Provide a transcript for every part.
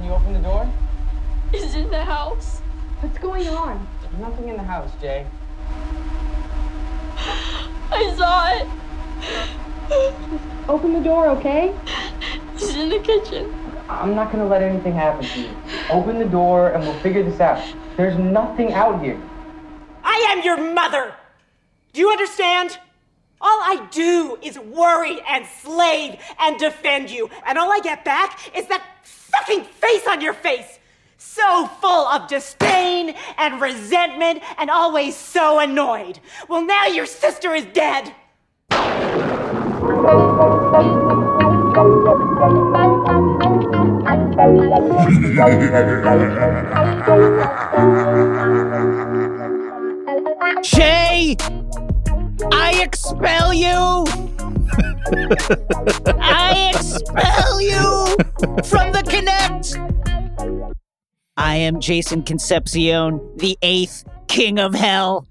Can you open the door? Is in the house. What's going on? There's nothing in the house, Jay. I saw it. Open the door, okay? He's in the kitchen. I'm not gonna let anything happen to you. Open the door and we'll figure this out. There's nothing out here. I am your mother. Do you understand? All I do is worry and slave and defend you. And all I get back is that fucking face on your face. So full of disdain and resentment and always so annoyed. Well, now your sister is dead. Shea, I expel you. I expel you from the Connect. I am Jason Concepcion, the eighth king of hell.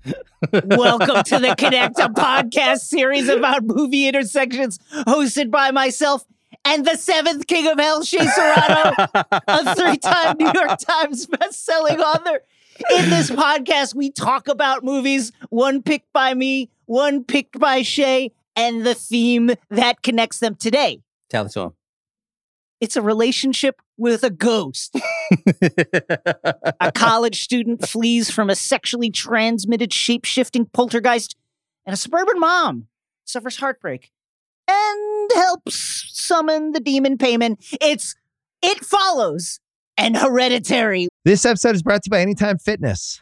Welcome to the Connect, a podcast series about movie intersections hosted by myself and the seventh king of hell, Shea Serrano, a three-time New York Times best-selling author. In this podcast, we talk about movies, one picked by me, one picked by Shea, and the theme that connects them today. Tell it to him. It's a relationship with a ghost. a college student flees from a sexually transmitted shape shifting poltergeist, and a suburban mom suffers heartbreak and helps summon the demon Paimon. It's It Follows and Hereditary. This episode is brought to you by Anytime Fitness.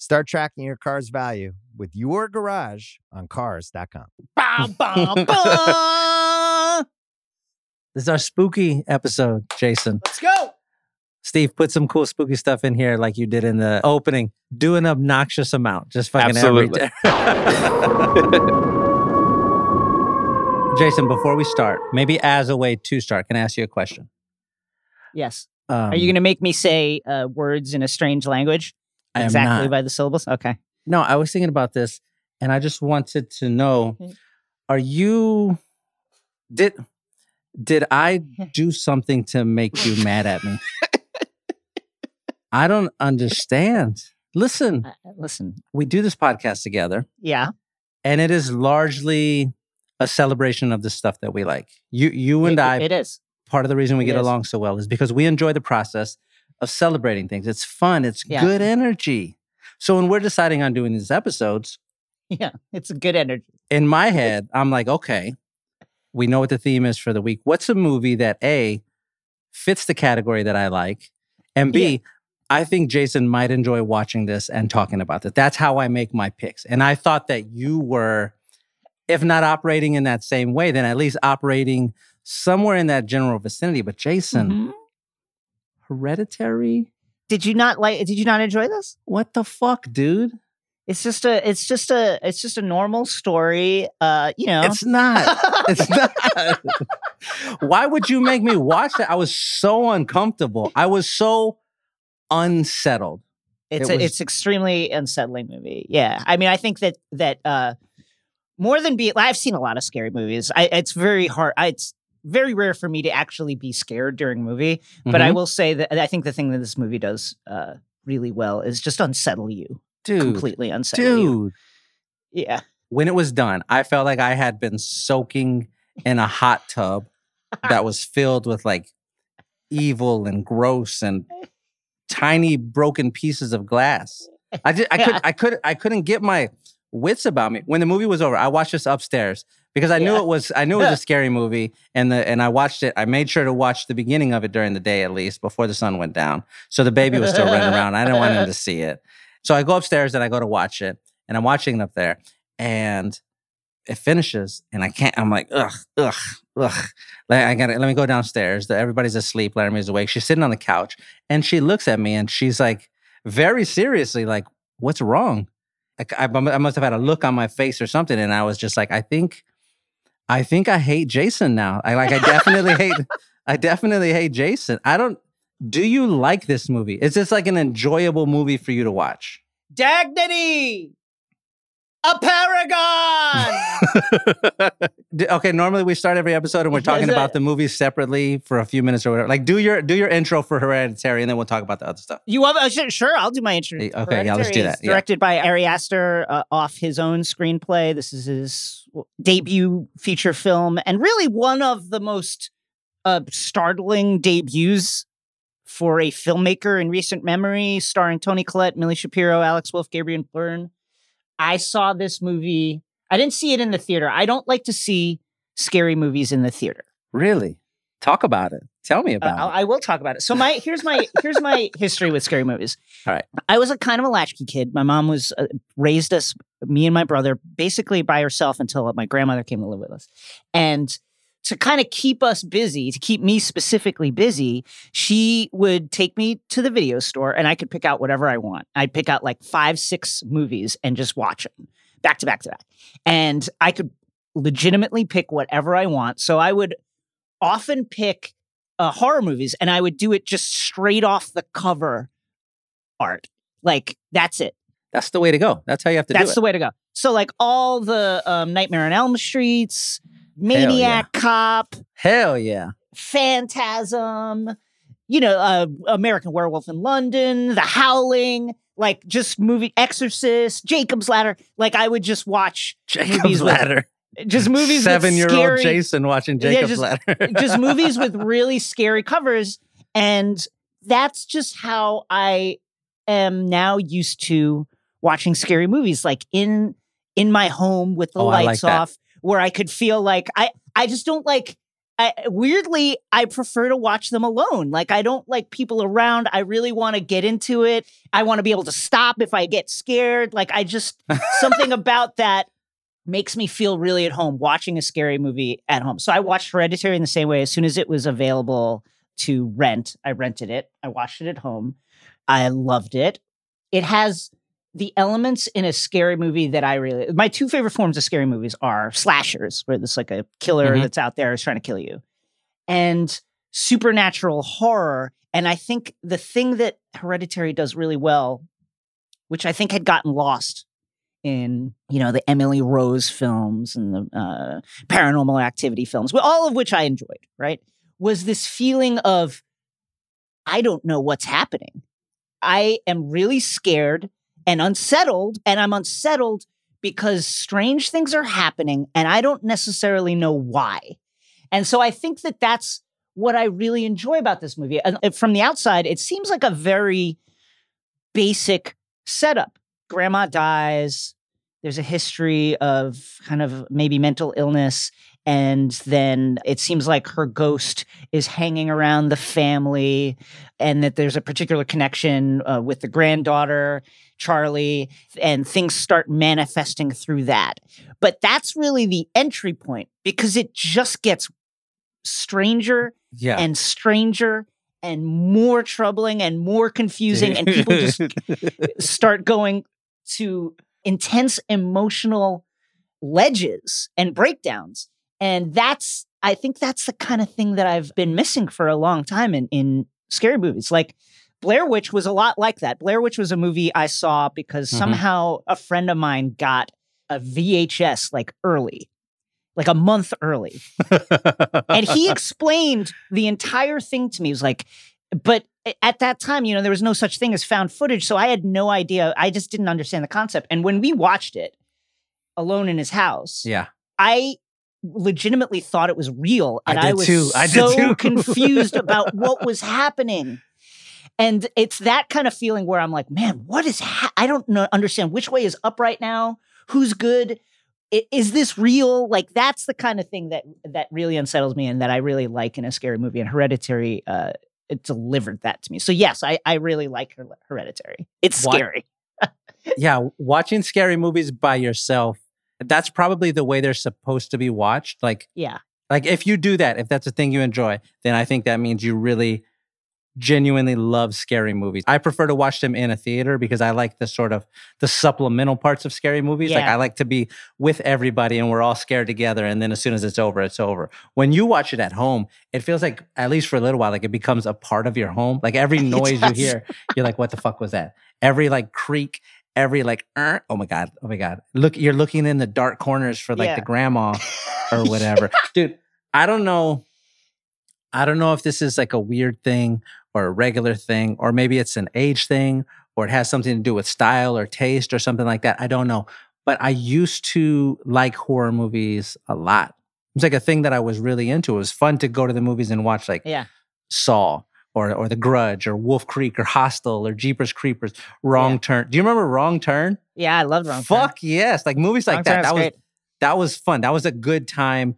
Start tracking your car's value with your garage on Cars.com. Bah, bah, bah. This is our spooky episode, Jason. Let's go. Steve, put some cool spooky stuff in here like you did in the opening. Do an obnoxious amount. Just fucking Absolutely. every Jason, before we start, maybe as a way to start, can I ask you a question? Yes. Um, Are you going to make me say uh, words in a strange language? I exactly by the syllables? Okay. No, I was thinking about this and I just wanted to know Mm. are you did did I do something to make you mad at me? I don't understand. Listen, Uh, listen. we do this podcast together Yeah. and it is largely a celebration of the stuff that we like. You you and it, I It is. part of the reason we It get is. along so well is because we enjoy the process of celebrating things. It's fun, it's Yeah. good energy. So when we're deciding on doing these episodes, Yeah. It's a good energy. in my head, I'm like, okay, we know what the theme is for the week. What's a movie that A fits the category that I like? And B, I think Jason might enjoy watching this and talking about it. That's how I make my picks. And I thought that you were, if not operating in that same way, then at least operating somewhere in that general vicinity. But Jason, Mhm. Hereditary? Did you not like? Did you not enjoy this? What the fuck, dude? It's just a. It's just a. It's just a normal story. Uh, you know. It's not. It's not. Why would you make me watch that? I was so uncomfortable. I was so unsettled. It's It a, was- it's extremely unsettling movie. Yeah, I mean, I think that that uh, more than be, I've seen a lot of scary movies. I, it's very hard. I, it's very rare for me to actually be scared during a movie. But I Mhm. will say that I think the thing that this movie does uh, really well is just unsettle you, dude, completely unsettle you. dude. Yeah, When it was done, I felt like I had been soaking in a hot tub that was filled with like evil and gross and tiny broken pieces of glass. I did. I could. I could. I couldn't get my wits about me. When the movie was over, I watched this upstairs because I knew it was I knew it was a scary movie, and the and I watched it. I made sure to watch the beginning of it during the day at least before the sun went down, so the baby was still running around. I didn't want him to see it, so I go upstairs and I go to watch it, and I'm watching it up there, and it finishes, and I can't. I'm like, ugh, ugh, ugh. Like, I gotta let me go downstairs. The- Everybody's asleep. Laramie's awake. She's sitting on the couch, and she looks at me, and she's like, very seriously, like, "What's wrong?" Like, I, I must have had a look on my face or something, and I was just like, I think, I think I hate Jason now. I like, I definitely hate, I definitely hate Jason. I don't. Do you like this movie? Is this like an enjoyable movie for you to watch? Dagnity, a paragon. Okay, normally we start every episode and we're talking Is about it- the movies separately for a few minutes or whatever. Like, do your do your intro for Hereditary, and then we'll talk about the other stuff. You want? Uh, sure, sure, I'll do my intro. Okay, yeah, let's do Hereditary that, yeah. Directed by Ari Aster, uh, off his own screenplay. This is his debut feature film, and really one of the most uh, startling debuts for a filmmaker in recent memory, starring Toni Collette, Milly Shapiro, Alex Wolff, Gabriel Byrne. I saw this movie. I didn't see it in the theater. I don't like to see scary movies in the theater. Really? Talk about it. Tell me Uh, about I'll- it. I will talk about it. So my here's my here's my history with scary movies. All right. I was a kind of a latchkey kid. My mom was uh, raised us, me and my brother, basically by herself until my grandmother came to live with us, and to kind of keep us busy, to keep me specifically busy, she would take me to the video store and I could pick out whatever I want. I'd pick out like five, six movies and just watch them back to back to back. And I could legitimately pick whatever I want. So I would often pick uh, horror movies and I would do it just straight off the cover art. Like that's it. That's the way to go. That's how you have to That's the way to go. So like all the um, Nightmare on Elm Streets, Maniac Cop, Hell yeah. Phantasm, you know, uh, American Werewolf in London, The Howling, like just movie Exorcist, Jacob's Ladder. Like I would just watch Jacob's Movies with Ladder. just movies Seven with year old Jason watching Yeah, Jacob's just- Ladder. just movies with really scary covers. And that's just how I am now used to watching scary movies, like in in my home with the Oh, like lights that. off, where I could feel like I I just don't like I, weirdly, I prefer to watch them alone. Like I don't like people around. I really want to get into it. I want to be able to stop if I get scared. Like I just something about that makes me feel really at home watching a scary movie at home. So I watched Hereditary in the same way. As soon as it was available to rent, I rented it. I watched it at home. I loved it. It has the elements in a scary movie that I really my two favorite forms of scary movies are slashers, where there's like a killer Mhm. that's out there is trying to kill you, and supernatural horror. And I think the thing that Hereditary does really well, which I think had gotten lost in you know the Emily Rose films and the uh, Paranormal Activity films, all of which I enjoyed, right? Was this feeling of I don't know what's happening. I am really scared and unsettled, and I'm unsettled because strange things are happening, and I don't necessarily know why. And so I think that that's what I really enjoy about this movie. And uh, from the outside, it seems like a very basic setup. Grandma dies. There's a history of kind of maybe mental illness. And then it seems like her ghost is hanging around the family, and that there's a particular connection uh, with the granddaughter, Charlie, and things start manifesting through that. But that's really the entry point because it just gets stranger yeah. and stranger and more troubling and more confusing and people just start going to intense emotional ledges and breakdowns and that's i think that's the kind of thing that i've been missing for a long time in in scary movies like blair witch was a lot like that blair witch was a movie i saw because Mhm. somehow a friend of mine got a vhs like early like a month early and he explained the entire thing to me. He was like, but at that time, you know, there was no such thing as found footage. So I had no idea. I just didn't understand the concept. And when we watched it alone in his house, yeah. I legitimately thought it was real. I And did was too. I so too. confused about what was happening. And it's that kind of feeling where I'm like, man, what is, ha- I don't know, understand which way is up right now. who's good? Is this real? Like that's the kind of thing that that really unsettles me and that I really like in a scary movie. And Hereditary, uh, it delivered that to me. So yes, I I really like Her- Hereditary. It's scary. yeah, watching scary movies by yourself, that's probably the way they're supposed to be watched. Like, Yeah. like if you do that, if that's a thing you enjoy, then I think that means you really genuinely love scary movies. I prefer to watch them in a theater because I like the sort of the supplemental parts of scary movies. Like I like to be with everybody and we're all scared together and then as soon as it's over, it's over. When you watch it at home, it feels like at least for a little while like it becomes a part of your home. Like every noise you hear, you're like what the fuck was that? Every like creak every like er, oh my god oh my god look you're looking in the dark corners for like Yeah. the grandma or whatever dude i don't know i don't know if this is like a weird thing or a regular thing or maybe it's an age thing or it has something to do with style or taste or something like that i don't know but i used to like horror movies a lot it was like a thing that i was really into it was fun to go to the movies and watch like Yeah. saw or, or the grudge or wolf creek or hostel or jeepers creepers wrong Yeah. turn do you remember wrong turn Yeah, I loved Wrong Turn. Fuck yes, like movies like Wrong that. Turn That was was that was fun. That was a good time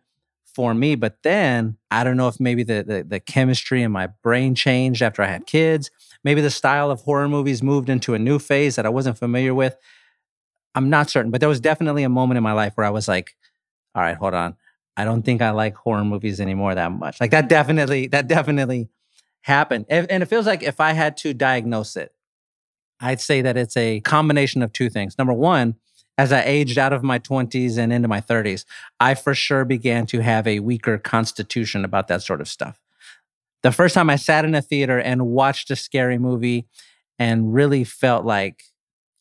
for me. But then I don't know if maybe the, the the chemistry in my brain changed after I had kids. Maybe the style of horror movies moved into a new phase that I wasn't familiar with. I'm not certain, but there was definitely a moment in my life where I was like, "All right, hold on. I don't think I like horror movies anymore that much." Like that definitely that definitely happened. And and it feels like if I had to diagnose it, I'd say that it's a combination of two things. Number one, as I aged out of my 20s and into my 30s, I for sure began to have a weaker constitution about that sort of stuff. The first time I sat in a theater and watched a scary movie and really felt like,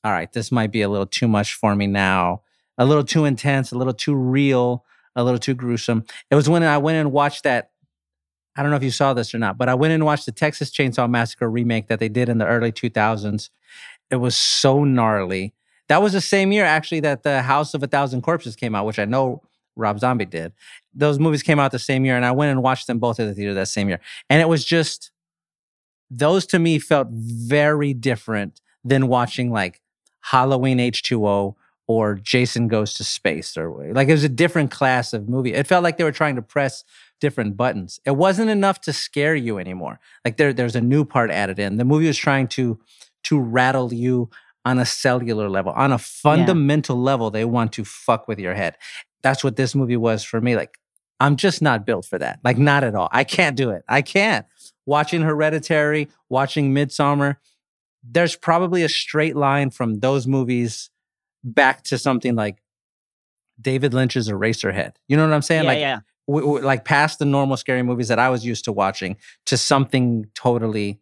all right, this might be a little too much for me now, a little too intense, a little too real, a little too gruesome. It was when I went and watched that. I don't know if you saw this or not, but I went and watched the Texas Chainsaw Massacre remake that they did in the early 2000s. It was so gnarly. That was the same year, actually, that the House of a Thousand Corpses came out, which I know Rob Zombie did. Those movies came out the same year, and I went and watched them both at the theater that same year. And it was just, those to me felt very different than watching like Halloween H2O or Jason Goes to Space or like it was a different class of movie. It felt like they were trying to press different buttons. It wasn't enough to scare you anymore. Like there, there's a new part added in. The movie was trying to to rattle you on a cellular level, on a fundamental level. They want to fuck with your head. That's what this movie was for me. Like I'm just not built for that. Like not at all. I can't do it. I can't. Watching Hereditary, watching Midsommar, there's probably a straight line from those movies back to something like David Lynch's Eraserhead. You know what I'm saying? Yeah, like yeah. w- w- like past the normal scary movies that I was used to watching to something totally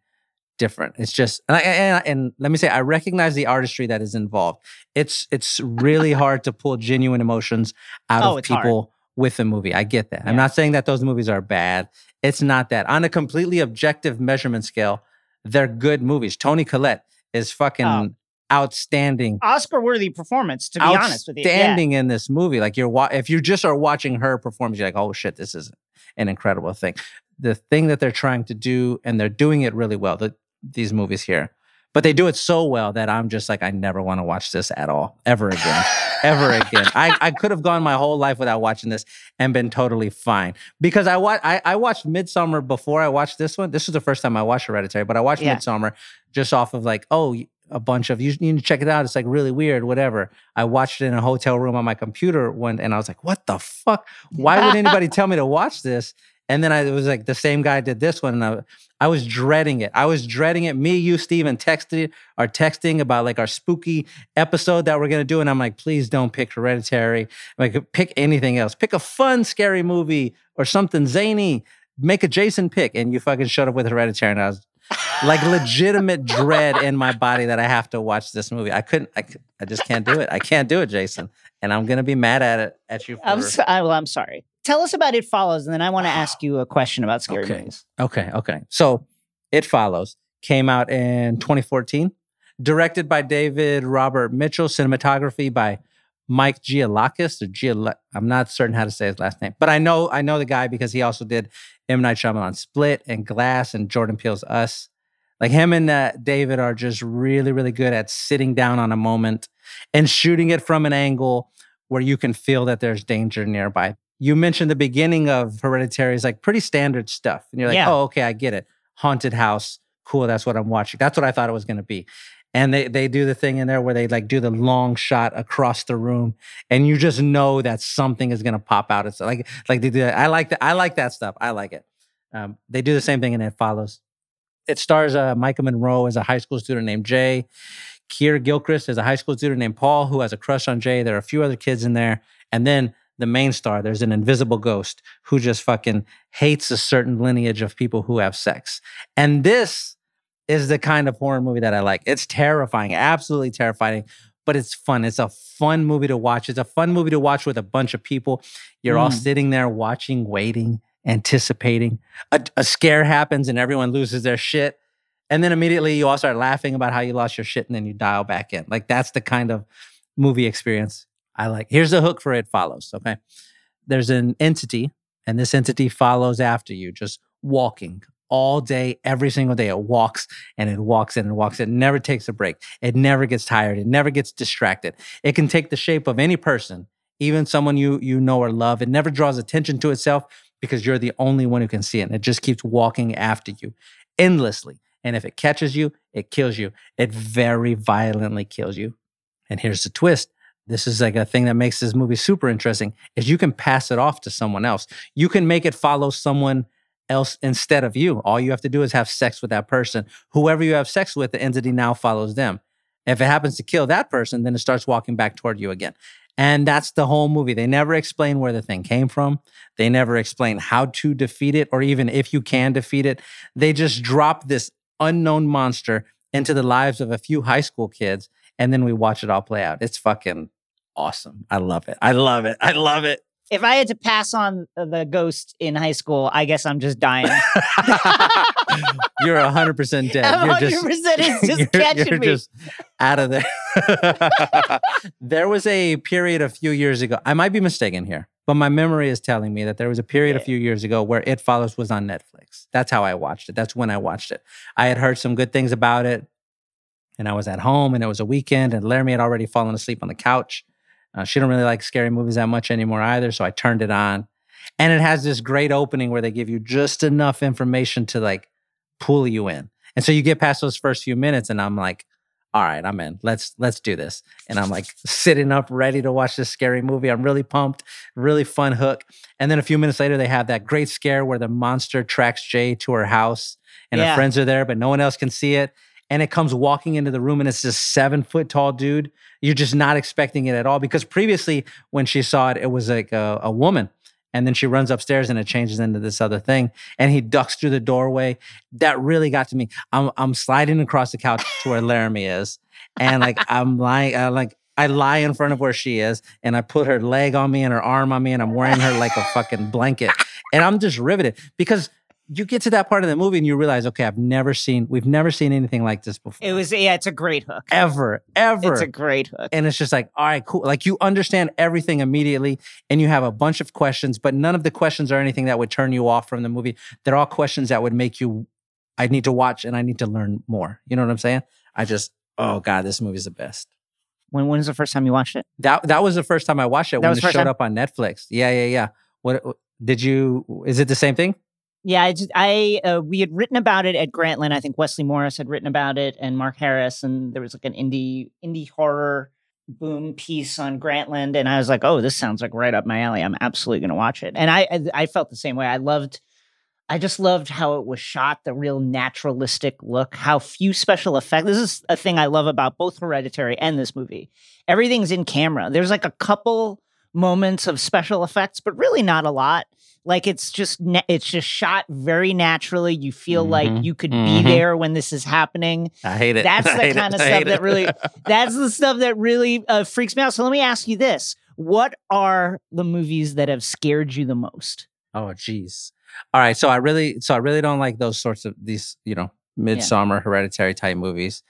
different. It's just and, I, and, and let me say I recognize the artistry that is involved. It's it's really hard to pull genuine emotions out Oh, of it's hard. people with a movie. I get that. I'm not saying that those movies are bad. It's not that. On a completely objective measurement scale, they're good movies. Toni Collette is fucking Oh. outstanding Oscar worthy performance, to be honest with you. Yeah. outstanding in this movie. Like you're, wa- if you just are watching her performance, you're like, oh shit, this is an incredible thing. The thing that they're trying to do, and they're doing it really well. The, these movies here, but they do it so well that I'm just like, I never want to watch this at all, ever again, ever again. I, I could have gone my whole life without watching this and been totally fine because I wa- I, I watched Midsommar before I watched this one. This was the first time I watched Hereditary, but I watched Yeah. Midsommar just off of like, oh, a bunch of you need to check it out. It's like really weird, whatever. I watched it in a hotel room on my computer one, and I was like, what the fuck? Why would anybody tell me to watch this? And then I was like the same guy did this one, and I, I was dreading it. I was dreading it. Me, you, Steven texted are texting about like our spooky episode that we're gonna do, and I'm like, please don't pick Hereditary. Like, pick anything else. Pick a fun, scary movie or something zany. Make a Jason pick, and you fucking showed up with Hereditary, and I was like legitimate dread in my body that I have to watch this movie. I couldn't. I, I just can't do it. I can't do it, Jason. And I'm gonna be mad at it at you. For, I'm so, I, well, I'm sorry. Tell us about It Follows, and then I want to ask you a question about scary Okay. movies. Okay, okay. So it follows. Came out in 2014. Directed by David Robert Mitchell. Cinematography by Mike Gioulakis or Gial. I'm not certain how to say his last name, but I know I know the guy because he also did M Night Shyamalan Split and Glass and Jordan Peele's Us. Like him and uh, David are just really, really good at sitting down on a moment and shooting it from an angle where you can feel that there's danger nearby. You mentioned the beginning of Hereditary is like pretty standard stuff. And you're like, Yeah. oh, okay, I get it. Haunted house. Cool. That's what I'm watching. That's what I thought it was going to be. And they, they do the thing in there where they like do the long shot across the room and you just know that something is going to pop out. It's like, like they do that. I like that. I like that stuff. I like it. Um, they do the same thing and it follows. It stars uh, Maika Monroe as a high school student named Jay. Keir Gilchrist as a high school student named Paul who has a crush on Jay. There are a few other kids in there. And then the main star, there's an invisible ghost who just fucking hates a certain lineage of people who have sex. And this is the kind of horror movie that I like. It's terrifying, absolutely terrifying, but it's fun. It's a fun movie to watch. It's a fun movie to watch with a bunch of people. You're all Mm. sitting there watching, waiting, anticipating. A, a scare happens and everyone loses their shit. And then immediately you all start laughing about how you lost your shit and then you dial back in. Like that's the kind of movie experience I like. Here's the hook for it follows. Okay. There's an entity, and this entity follows after you, just walking all day, every single day. It walks and it walks and it walks. It never takes a break. It never gets tired. It never gets distracted. It can take the shape of any person, even someone you you know or love. It never draws attention to itself because you're the only one who can see it. And it just keeps walking after you endlessly. And if it catches you, it kills you. It very violently kills you. And here's the twist. This is like a thing that makes this movie super interesting is you can pass it off to someone else. You can make it follow someone else instead of you. All you have to do is have sex with that person. Whoever you have sex with, the entity now follows them. If it happens to kill that person, then it starts walking back toward you again. And that's the whole movie. They never explain where the thing came from. They never explain how to defeat it or even if you can defeat it. They just drop this unknown monster into the lives of a few high school kids and then we watch it all play out. It's fucking awesome. I love it. I love it. I love it. If I had to pass on the ghost in high school, I guess I'm just dying. you're 100% dead. I'm you're 100% just, it's just you're, catching you're me. just out of there. there was a period a few years ago. I might be mistaken here, but my memory is telling me that there was a period a few years ago where It Follows was on Netflix. That's how I watched it. That's when I watched it. I had heard some good things about it, and I was at home, and it was a weekend, and Laramie had already fallen asleep on the couch. Uh, she don't really like scary movies that much anymore either, so I turned it on, and it has this great opening where they give you just enough information to like pull you in, and so you get past those first few minutes, and I'm like, all right, I'm in. Let's let's do this. And I'm like sitting up, ready to watch this scary movie. I'm really pumped, really fun hook. And then a few minutes later, they have that great scare where the monster tracks Jay to her house, and Yeah. her friends are there, but no one else can see it. And it comes walking into the room, and it's this seven foot tall dude. You're just not expecting it at all because previously, when she saw it, it was like a, a woman. And then she runs upstairs and it changes into this other thing. And he ducks through the doorway. That really got to me. I'm I'm sliding across the couch to where Laramie is. And like I'm lying, I like I lie in front of where she is, and I put her leg on me and her arm on me, and I'm wearing her like a fucking blanket. And I'm just riveted because you get to that part of the movie and you realize, okay, I've never seen, we've never seen anything like this before. It was yeah, it's a great hook. ever, ever. It's a great hook. And it's just like, all right, cool. Like you understand everything immediately and you have a bunch of questions, but none of the questions are anything that would turn you off from the movie. They're all questions that would make you, I need to watch and I need to learn more. You know what I'm saying? I just, oh God, this movie's the best. When when was the first time you watched it? That that was the first time I watched it That when it showed time? up on Netflix. Yeah, yeah, yeah. What did you, is it the same thing? Yeah, I just I uh, we had written about it at Grantland. I think Wesley Morris had written about it, and Mark Harris, and there was like an indie indie horror boom piece on Grantland, and I was like, oh, this sounds like right up my alley. I'm absolutely going to watch it, and I, I I felt the same way. I loved. I just loved how it was shot, the real naturalistic look, how few special effects. This is a thing I love about both Hereditary and this movie. Everything's in camera. There's like a couple moments of special effects, but really not a lot. Like it's just na- it's just shot very naturally. You feel like Mhm. you could Mhm. be there when this is happening. I hate it. That's the kind of it. I stuff that really that's the stuff that really uh, freaks me out. So let me ask you this: What are the movies that have scared you the most? Oh, geez. All right. So I really, so I really don't like those sorts of these, you know, Midsommar hereditary type movies.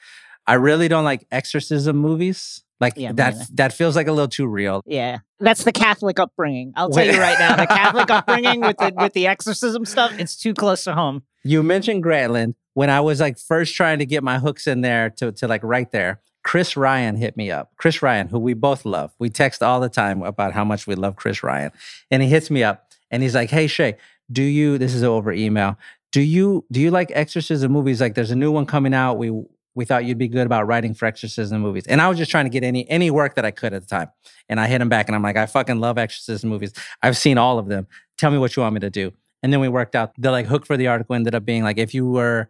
I really don't like exorcism movies. Like Yeah, me that, neither. that feels like a little too real. Yeah, that's the Catholic upbringing. I'll tell you right now, the Catholic upbringing with the with the exorcism stuff, it's too close to home. You mentioned Grantland. when I was like first trying to get my hooks in there to to like right there. Chris Ryan hit me up. Chris Ryan, who we both love. We text all the time about how much we love Chris Ryan. And he hits me up and he's like, "Hey Shea, do you this is over email. Do you do you like exorcism movies? Like there's a new one coming out. We we thought you'd be good about writing for exorcism movies. And I was just trying to get any any work that I could at the time. And I hit him back and I'm like, I fucking love exorcism movies. I've seen all of them. Tell me what you want me to do. And then we worked out the like hook for the article ended up being like if you were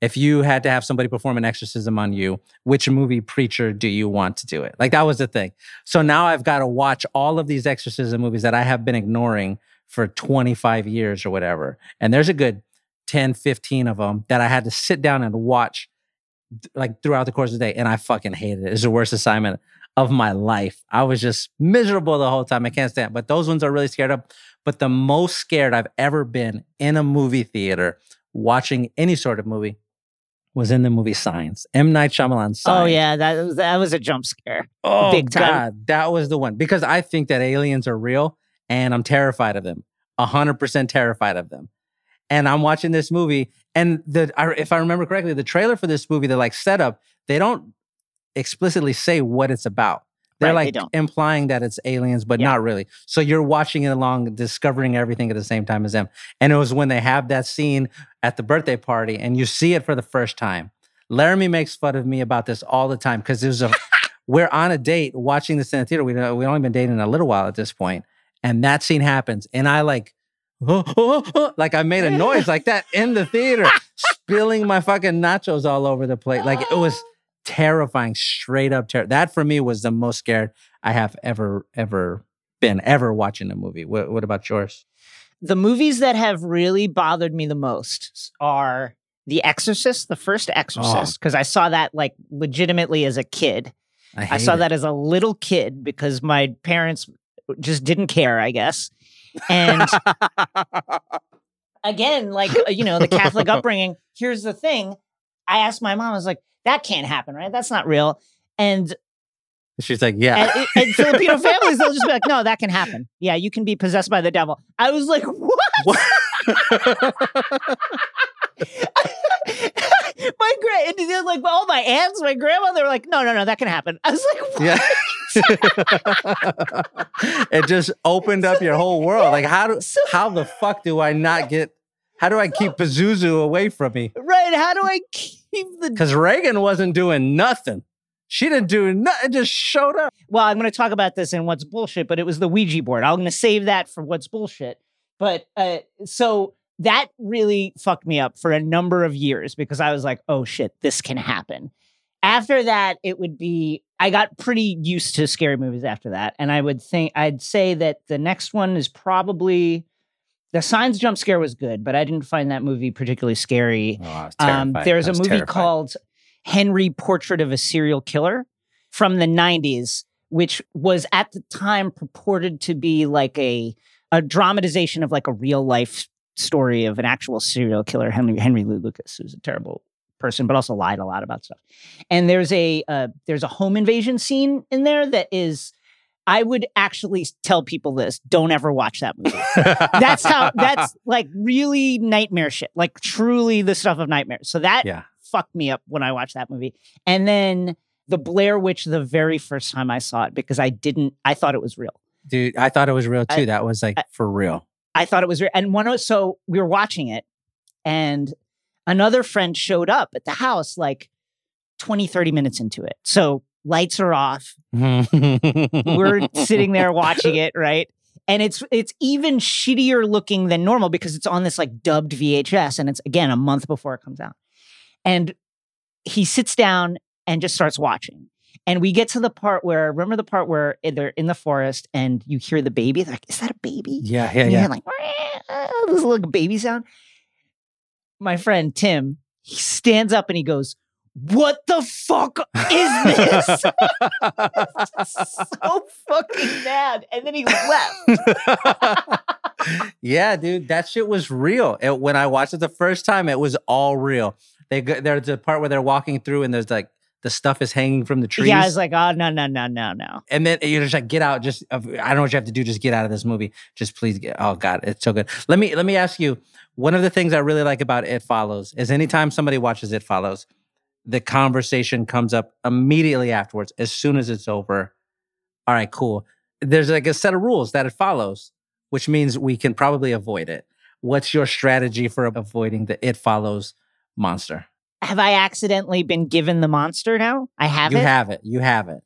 if you had to have somebody perform an exorcism on you, which movie preacher do you want to do it? Like that was the thing. So now I've got to watch all of these exorcism movies that I have been ignoring for 25 years or whatever. And there's a good 10, 15 of them that I had to sit down and watch like throughout the course of the day. And I fucking hated it. It's the worst assignment of my life. I was just miserable the whole time. I can't stand. It. But those ones are really scared of. But the most scared I've ever been in a movie theater watching any sort of movie was in the movie Signs. M Night Shyamalan. Oh, Signs. Oh yeah, that was that was a jump scare. Oh Big time. God, that was the one because I think that aliens are real and I'm terrified of them. A hundred percent terrified of them. And I'm watching this movie, and the I- if I remember correctly, the trailer for this movie, the like setup, they don't explicitly say what it's about. They're Right, they like don't. implying that it's aliens, but Yeah. not really. So you're watching it along, discovering everything at the same time as them. And it was when they have that scene at the birthday party, and you see it for the first time. Laramie makes fun of me about this all the time because there's a we're on a date watching this in the theater. We we only been dating a little while at this point, and that scene happens, and I like, like I made a noise like that in the theater, spilling my fucking nachos all over the plate. Like it was terrifying, straight up terror. That for me was the most scared I have ever ever been ever watching a movie. What, what about yours? The movies that have really bothered me the most are The Exorcist, the first oh. Exorcist, because I saw that like legitimately as a kid. I hate saw it. that as a little kid because my parents just didn't care, I guess. And again, like uh, you know, the Catholic upbringing. Here's the thing: I asked my mom, I was like, "That can't happen, right? That's not real." And She's like, yeah. and, and Filipino families, they'll just be like, "No, that can happen. Yeah, you can be possessed by the devil." I was like, "What?" My grand, and like all my aunts, my grandma, they were like, "No, no, no, that can happen." I was like, what? Yeah. it just opened up your whole world. Like how do how the fuck do I not get how do I keep Pazuzu away from me? Right? How do I keep the Because Reagan wasn't doing nothing. She didn't do nothing, just showed up. Well, I'm going to talk about this in what's bullshit, but it was the Ouija board. I'm going to save that for what's bullshit. But uh, so that really fucked me up for a number of years because I was like, oh shit, this can happen. After that, it would be, I got pretty used to scary movies after that. And I would think, I'd say that the next one is probably, the Signs jump scare was good, but I didn't find that movie particularly scary. Um, there's a movie called Henry Portrait of a Serial Killer from the 90s, which was at the time purported to be like a, a dramatization of like a real life story of an actual serial killer, Henry, Henry Lee Lucas, who's a terrible person, but also lied a lot about stuff. And there's a uh, there's a home invasion scene in there that is. I would actually tell people this: don't ever watch that movie that's how that's like really nightmare shit like truly the stuff of nightmares so that Yeah. fucked me up when i watched that movie and then the blair witch the very first time i saw it because i didn't i thought it was real Dude, I thought it was real too. I- that was like I- for real. I thought it was real and one of so we were watching it and another friend showed up at the house like 20 30 minutes into it so lights are off we're sitting there watching it, right? And it's it's even shittier looking than normal because it's on this like dubbed VHS and it's again a month before it comes out. And he sits down and just starts watching. And we get to the part where remember the part where they're in the forest and you hear the baby. They're like, is that a baby? Yeah, yeah, And you yeah. like this little baby sound. My friend Tim, he stands up and he goes, What the fuck is this? so fucking mad. And then he left. yeah, dude, that shit was real. It, when I watched it the first time, it was all real. They go, there's a part where they're walking through and there's like the stuff is hanging from the trees. Yeah, I was like, oh no, no, no, no, no. and then you're just like, get out. Just I don't know what you have to do. Just get out of this movie. Just please get. Oh God, it's so good. Let me let me ask you. One of the things I really like about It Follows is anytime somebody watches It Follows, the conversation comes up immediately afterwards. As soon as it's over, all right, cool. There's like a set of rules that it follows, which means we can probably avoid it. What's your strategy for avoiding the It Follows monster? Have I accidentally been given the monster now? I have you it. have it. You have it.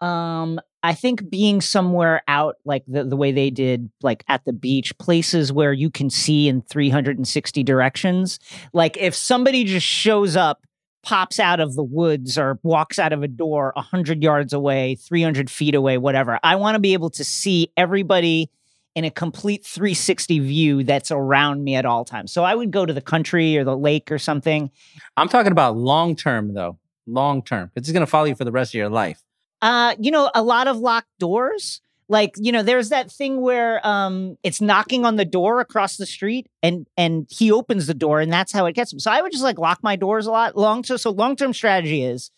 Um, I think being somewhere out like the, the way they did, like at the beach, places where you can see in 360 directions. Like if somebody just shows up, pops out of the woods or walks out of a door 100 yards away, 300 feet away, whatever, I want to be able to see everybody in a complete 360 view that's around me at all times. So I would go to the country or the lake or something. I'm talking about long term though. Long term. It's going to follow you for the rest of your life. Uh, you know, a lot of locked doors. Like, you know, there's that thing where um it's knocking on the door across the street and and he opens the door and that's how it gets him. So I would just like lock my doors a lot long so so long-term strategy is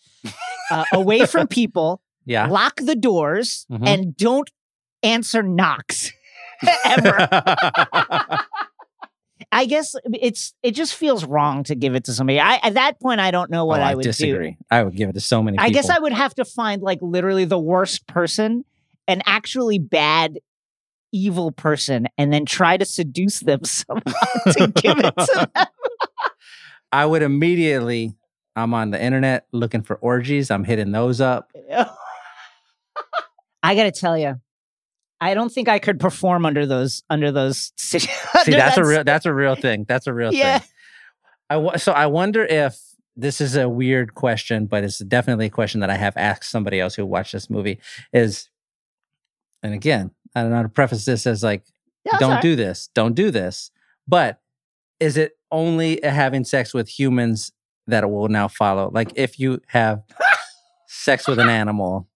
uh, away from people, Yeah. lock the doors Mhm. and don't answer knocks ever. I guess it's it just feels wrong to give it to somebody. I at that point I don't know what Oh, I would do. I would give it to so many people. I guess I would have to find like literally the worst person, an actually bad, evil person, and then try to seduce them somehow to give it to them. I would immediately. I'm on the internet looking for orgies. I'm hitting those up. I gotta tell you, I don't think I could perform under those under those. See, See, that's a real. That's a real thing. That's a real Yeah. thing. I so I wonder if this is a weird question, but it's definitely a question that I have asked somebody else who watched this movie. Is and again, I don't know how to preface this as like, don't do this, don't do this. But is it only having sex with humans that it will now follow? Like, if you have sex with an animal,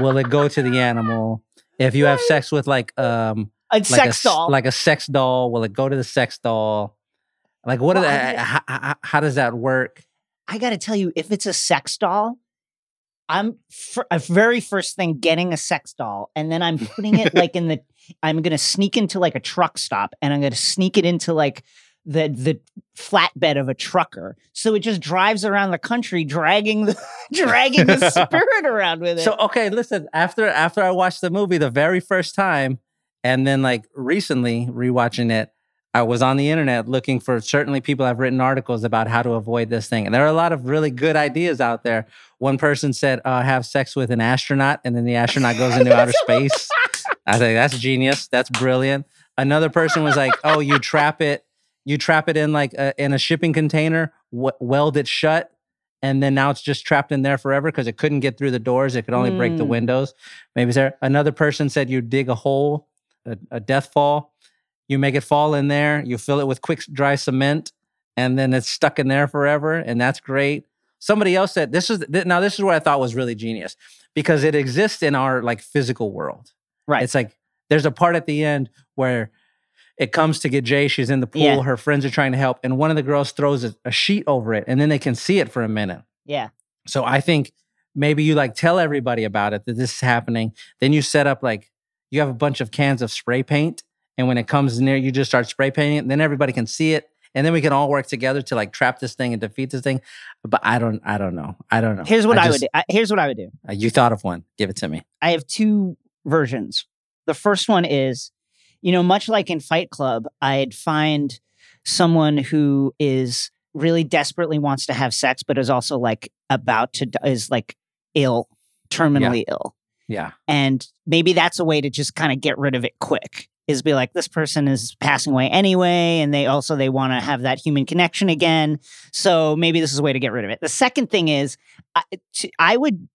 will it go to the animal? If you have sex with like um a like sex s- doll. like a sex doll. Will it go to the sex doll? Like what? Well, the, how, how, how does that work? I got to tell you, if it's a sex doll, I'm a very first thing getting a sex doll, and then I'm putting it like in the. I'm gonna sneak into like a truck stop, and I'm gonna sneak it into like the the flatbed of a trucker, so it just drives around the country, dragging the dragging the spirit around with it. So okay, listen. After after I watched the movie the very first time, and then like recently rewatching it, I was on the internet looking for certainly people have written articles about how to avoid this thing, and there are a lot of really good ideas out there. One person said, uh, "Have sex with an astronaut," and then the astronaut goes into outer space. I think that's genius. That's brilliant. Another person was like, "Oh, you trap it, you trap it in like a, in a shipping container, w- weld it shut, and then now it's just trapped in there forever because it couldn't get through the doors. It could only break the Mm. windows. Maybe there. Another person said you dig a hole, a, a death fall, you make it fall in there, you fill it with quick dry cement, and then it's stuck in there forever, and that's great. Somebody else said this is now this is what I thought was really genius because it exists in our like physical world. Right. It's like there's a part at the end where it comes to get Jay. She's in the pool. Yeah. Her friends are trying to help, and one of the girls throws a, a sheet over it, and then they can see it for a minute. yeah, So I think maybe you like tell everybody about it that this is happening. Then you set up like you have a bunch of cans of spray paint, and when it comes near, you just start spray painting it. Then everybody can see it, and then we can all work together to like trap this thing and defeat this thing. But I don't, I don't know. I don't know. here's what I, just- would do. I, here's what I would do. uh, You thought of one. Give it to me. I have two versions. The first one is, you know, much like in Fight Club, I'd find someone who is really desperately wants to have sex, but is also like about to, is like ill, terminally ill. Yeah. And maybe that's a way to just kind of get rid of it quick is be like, this person is passing away anyway. And they also, they want to have that human connection again. So maybe this is a way to get rid of it. The second thing is I, to, I would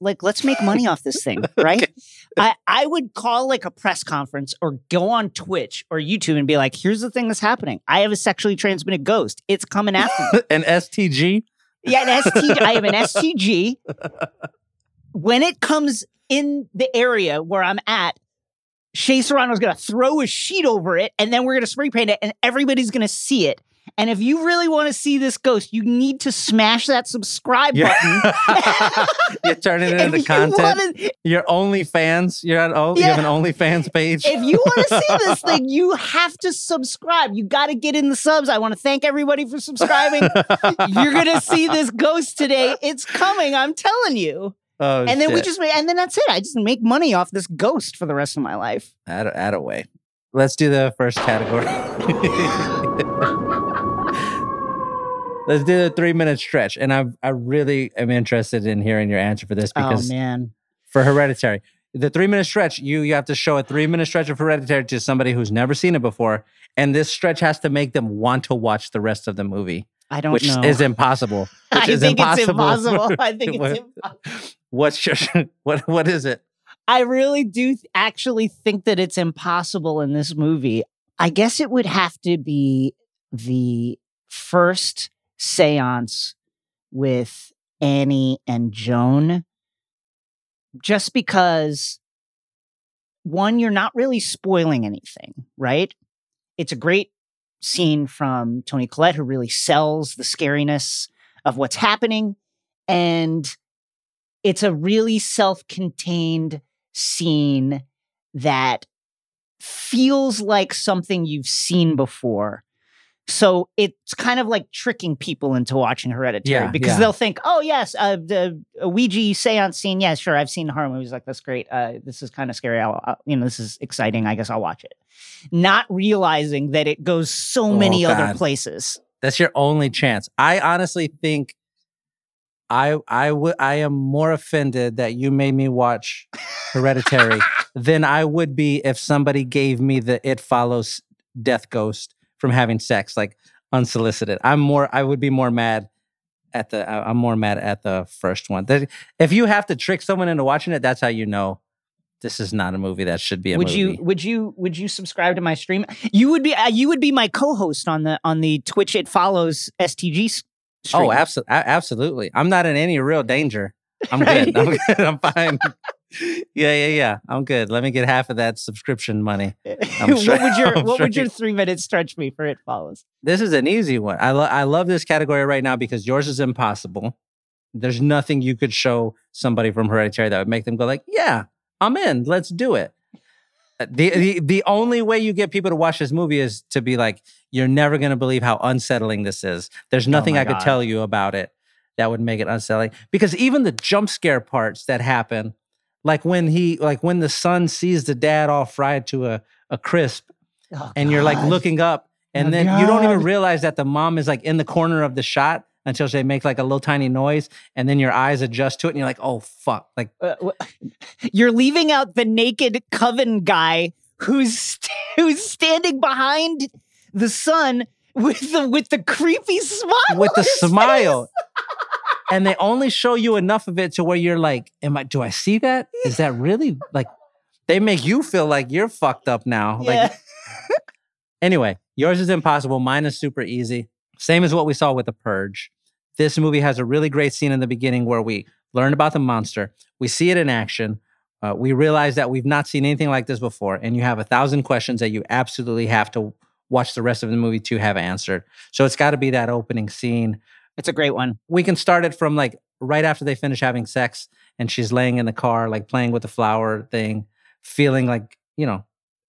like, let's make money off this thing, right? I, I would call like a press conference or go on Twitch or YouTube and be like, here's the thing that's happening. I have a sexually transmitted ghost. It's coming after me. An STG. Yeah, an STG. I have an STG. When it comes in the area where I'm at, Shea Serrano's going to throw a sheet over it and then we're going to spray paint it and everybody's going to see it. And if you really want to see this ghost, you need to smash that subscribe You're, button. you're turning it into you content. wanna- Your OnlyFans. You're on. Oh, you have an OnlyFans page. if you want to see this thing, you have to subscribe. You got to get in the subs. I want to thank everybody for subscribing. You're gonna see this ghost today. It's coming. I'm telling you. oh, and then we just and then that's it. I just make money off this ghost for the rest of my life. add, add away. Let's do the first category. Let's do the three minute stretch. And I I really am interested in hearing your answer for this oh, because oh man. for hereditary. The three minute stretch, you you have to show a three minute stretch of hereditary to somebody who's never seen it before. And this stretch has to make them want to watch the rest of the movie, I don't which know. is impossible. Which I is think it's impossible. impossible. I think it's What- impossible. What's your what what is it? I really do actually think that it's impossible in this movie. I guess it would have to be the first seance with Annie and Joan, just because one, you're not really spoiling anything, right? It's a great scene from Toni Collette, who really sells the scariness of what's happening. And it's a really self contained scene that feels like something you've seen before. So it's kind of like tricking people into watching Hereditary Yeah, because yeah. they'll think, oh, yes, uh, the a Ouija seance scene. Yeah, sure. I've seen horror movies like that's great. Uh, this is kind of scary. I'll, I'll- you know, this is exciting. I guess I'll watch it. Not realizing that it goes so Oh, many other places. That's your only chance. I honestly think I I would I am more offended that you made me watch Hereditary than I would be if somebody gave me the It Follows Death Ghost from having sex like unsolicited. I'm more I would be more mad at the I'm more mad at the first one. If you have to trick someone into watching it, that's how you know this is not a movie that should be a would movie. you would you would you subscribe to my stream? You would be uh, you would be my co-host on the on the Twitch it follows STG stream. Oh, absolutely, absolutely. I'm not in any real danger. I'm good. I'm good. I'm fine. Yeah, yeah, yeah. I'm good. Let me get half of that subscription money. What would your I'm what sure would your three minute stretch be for it follows? This is an easy one. I lo- I love this category right now because yours is impossible. There's nothing you could show somebody from Hereditary that would make them go like, "Yeah, I'm in. Let's do it." Uh, The, the the only way you get people to watch this movie is to be like, "You're never going to believe how unsettling this is." There's nothing my I could tell you about it that would make it unsettling because even the jump scare parts that happen, like when he like when the son sees the dad all fried to a a crisp and you're like looking up and Oh, then you don't even realize that the mom is like in the corner of the shot until they make like a little tiny noise and then your eyes adjust to it and you're like oh fuck like Uh, you're leaving out the naked coven guy who's st- who's standing behind the son with the with the creepy smile with the on his face. smile and they only show you enough of it to where you're like am i do i see that is that really like they make you feel like you're fucked up now Yeah. like Anyway, yours is impossible. Mine is super easy. Same as what we saw with The Purge. This movie has a really great scene in the beginning where we learn about the monster. We see it in action. Uh, we realize that we've not seen anything like this before, and you have a thousand questions that you absolutely have to watch the rest of the movie to have answered. So it's got to be that opening scene. It's a great one We can start it from like right after they finish having sex, and she's laying in the car, like playing with the flower thing, feeling like you know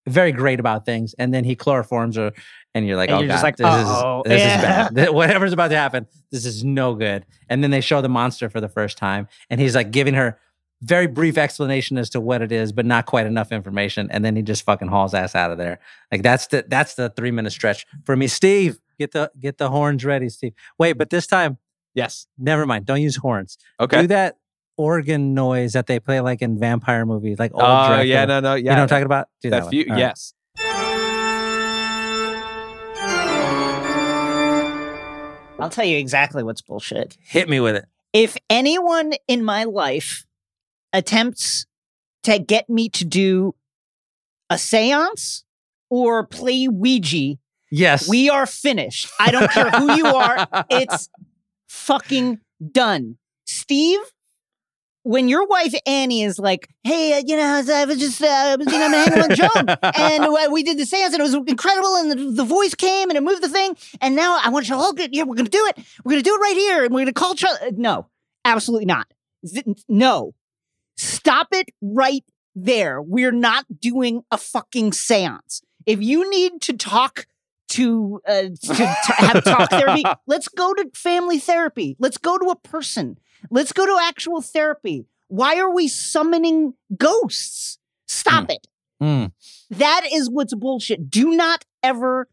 very great about things, and then he chloroforms her, and you're like, And oh you're just god, like, this "Uh-oh." is this Yeah. is bad. Whatever's about to happen, this is no good. And then they show the monster for the first time, and he's like giving her very brief explanation as to what it is, but not quite enough information, and then he just fucking hauls ass out of there. Like that's the that's the three minute stretch for me. Steve, get the get the horns ready, Steve. Wait, but this time, Yes. never mind. Don't use horns. Okay. Do that organ noise that they play like in vampire movies, like old uh, Oh Dracula. yeah, no, no, yeah. You know what I'm talking about? Do that, that one. few, All right. yes. i'll tell you exactly what's bullshit Hit me with it. if anyone in my life attempts to get me to do a seance or play ouija Yes. we are finished i don't care who you are it's fucking done. Steve, when your wife Annie is like, "Hey, uh, you know, I was just, uh, you know, I'm hanging with Joan, and uh, we did the seance, and it was incredible, and the, the voice came, and it moved the thing, and now I want you to all get, yeah, we're gonna do it, we're gonna do it right here, and we're gonna call Charlie." No, absolutely not. No, stop it right there. We're not doing a fucking seance. If you need to talk to uh, to, to have talk therapy, let's go to family therapy. Let's go to a person. Let's go to actual therapy. Why are we summoning ghosts? Stop it. Mm. That is what's bullshit. Do not ever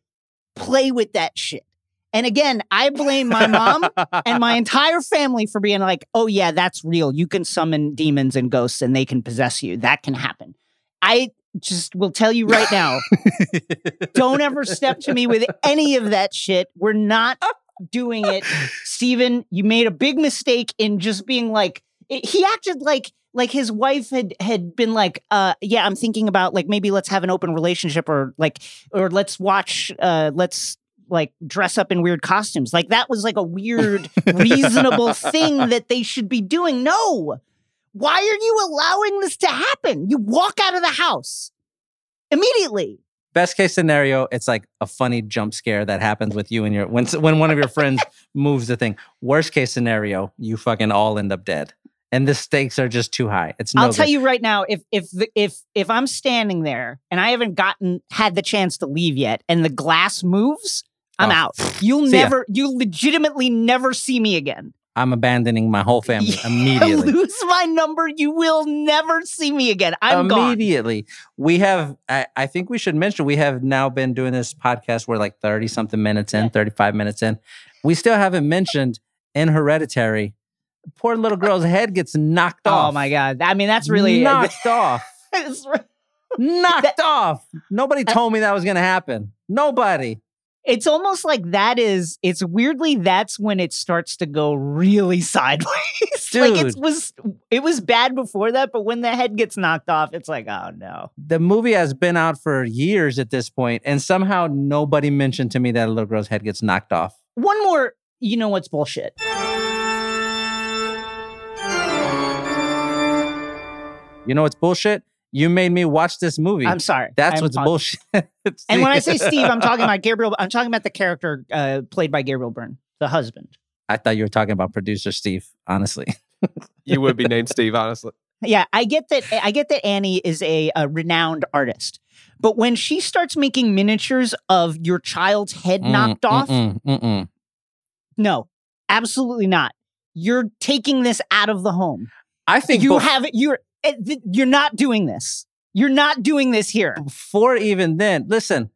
play with that shit. And again, I blame my mom and my entire family for being like, oh, yeah, that's real. You can summon demons and ghosts and they can possess you. That can happen. I just will tell you right now don't ever step to me with any of that shit. We're not doing it. Steven, you made a big mistake in just being like, it- he acted like, like his wife had had been like, uh, yeah, I'm thinking about like maybe let's have an open relationship or like or let's watch uh let's like dress up in weird costumes. Like that was like a weird, reasonable thing that they should be doing. No. Why are you allowing this to happen? You walk out of the house immediately. Best case scenario, it's like a funny jump scare that happens with you and your when when one of your friends moves the thing. Worst case scenario, you fucking all end up dead, and the stakes are just too high. It's no. I'll tell good. you right now, if if if if I'm standing there and I haven't gotten had the chance to leave yet, and the glass moves, I'm Oh. out. You'll See ya. never, you legitimately never see me again. I'm abandoning my whole family immediately. lose my number, you will never see me again. I'm gone. immediately. We have, I, I think we should mention, we have now been doing this podcast. We're like 30 something minutes in, 35 minutes in. We still haven't mentioned in Hereditary, poor little girl's head gets knocked oh off. Oh my god! I mean, that's really knocked off. Knocked off. Nobody told me that was going to happen. Nobody. It's almost like that is. It's weirdly that's when it starts to go really sideways. like it was, it was bad before that, but when the head gets knocked off, it's like, oh no. The movie has been out for years at this point, and somehow nobody mentioned to me that a little girl's head gets knocked off. One more. You know what's bullshit? You know what's bullshit? You made me watch this movie. I'm sorry. That's I'm what's talking- bullshit. And when I say Steve, I'm talking about Gabriel. I'm talking about the character uh, played by Gabriel Byrne, the husband. I thought you were talking about producer Steve, honestly. You would be named Steve, honestly. Yeah, I get that. I get that Annie is a, a renowned artist, but when she starts making miniatures of your child's head knocked off, Mm, mm-mm, mm-mm. no, absolutely not. You're taking this out of the home. I think You bef- have you're th- you're not doing this. You're not doing this here. before even then, listen,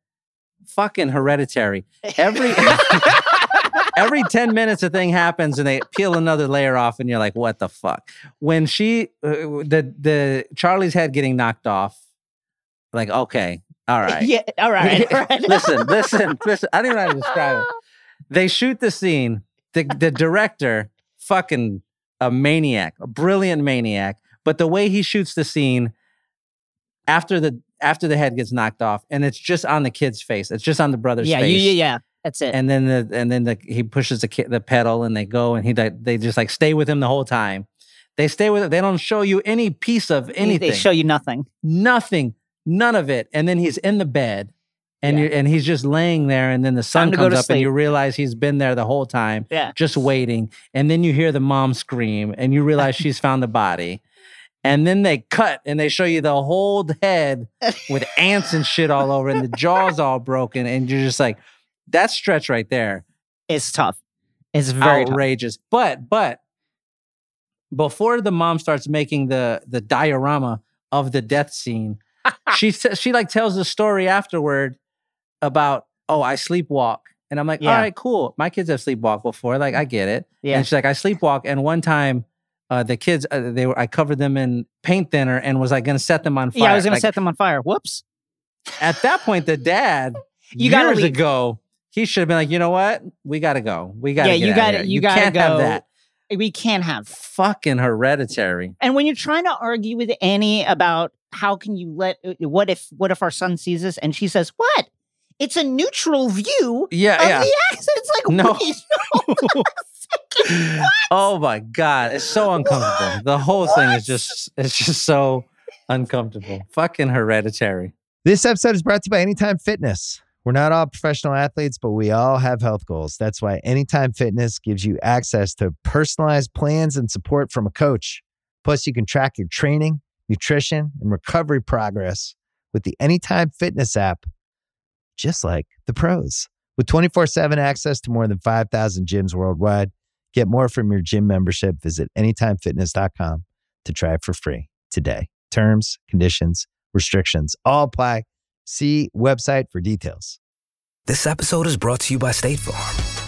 fucking hereditary. Every every 10 minutes a thing happens and they peel another layer off and you're like, what the fuck? When she uh, the the Charlie's head getting knocked off, like, okay, all right. Yeah. All right. All right. listen, listen, listen. I don't even know how to describe it. They shoot the scene. The the director, fucking a maniac, a brilliant maniac. But the way he shoots the scene after the after the head gets knocked off, and it's just on the kid's face. It's just on the brother's yeah, face. Yeah, yeah, yeah. That's it. And then the and then the he pushes the kid the pedal and they go and he like they just like stay with him the whole time. They stay with it. They don't show you any piece of anything They show you nothing. nothing, none of it. And then he's in the bed and Yeah. you and he's just laying there and then the sun Time to go comes up and you realize he's been there the whole time Yeah. just waiting and then you hear the mom scream and you realize she's found the body and then they cut and they show you the whole head with ants and shit all over and the jaws all broken and you're just like that stretch right there It's tough. It's very tough. outrageous but but before the mom starts making the the diorama of the death scene she she like tells the story afterward about oh I sleepwalk and I'm like Yeah. all right cool my kids have sleepwalked before like I get it Yeah. and she's like I sleepwalk and one time uh, the kids uh, they were I covered them in paint thinner and was like gonna set them on fire Yeah, I was going Like, to set them on fire. Whoops. at that point the dad You gotta years ago he should have been like you know what we gotta go we gotta Yeah, get you gotta- here. you gotta can't have go. that We can't have fucking hereditary And when you're trying to argue with Annie about how can you let uh, what if what if our son sees this and she says what it's a neutral view yeah of yeah the accident. It's like No. wait, no, for oh my god, it's so uncomfortable. The whole thing is just it's just so uncomfortable. Fucking hereditary. This episode is brought to you by Anytime Fitness. We're not all professional athletes, but we all have health goals. That's why Anytime Fitness gives you access to personalized plans and support from a coach. Plus, you can track your training, nutrition, and recovery progress with the Anytime Fitness app, just like the pros. With 24 7 access to more than 5,000 gyms worldwide, get more from your gym membership. Visit AnytimeFitness.com to try it for free today. Terms, conditions, restrictions all apply. See website for details. This episode is brought to you by State Farm.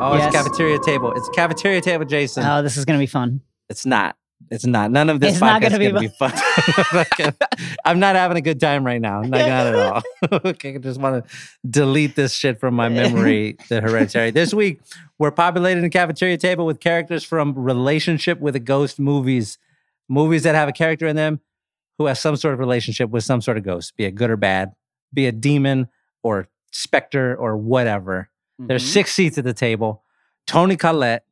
Oh, Yes. it's cafeteria table. It's cafeteria table, Jason. oh, this is gonna be fun. It's not. It's not. None of this It's not podcast gonna is going to be fun. I'm not having a good time right now. Not, not at all. okay, I just want to delete this shit from my memory, the hereditary. This week, we're populating the cafeteria table with characters from Relationship with a Ghost movies. Movies that have a character in them who has some sort of relationship with some sort of ghost, be it good or bad, be a demon or specter or whatever. There's Mhm. six seats at the table. Toni Collette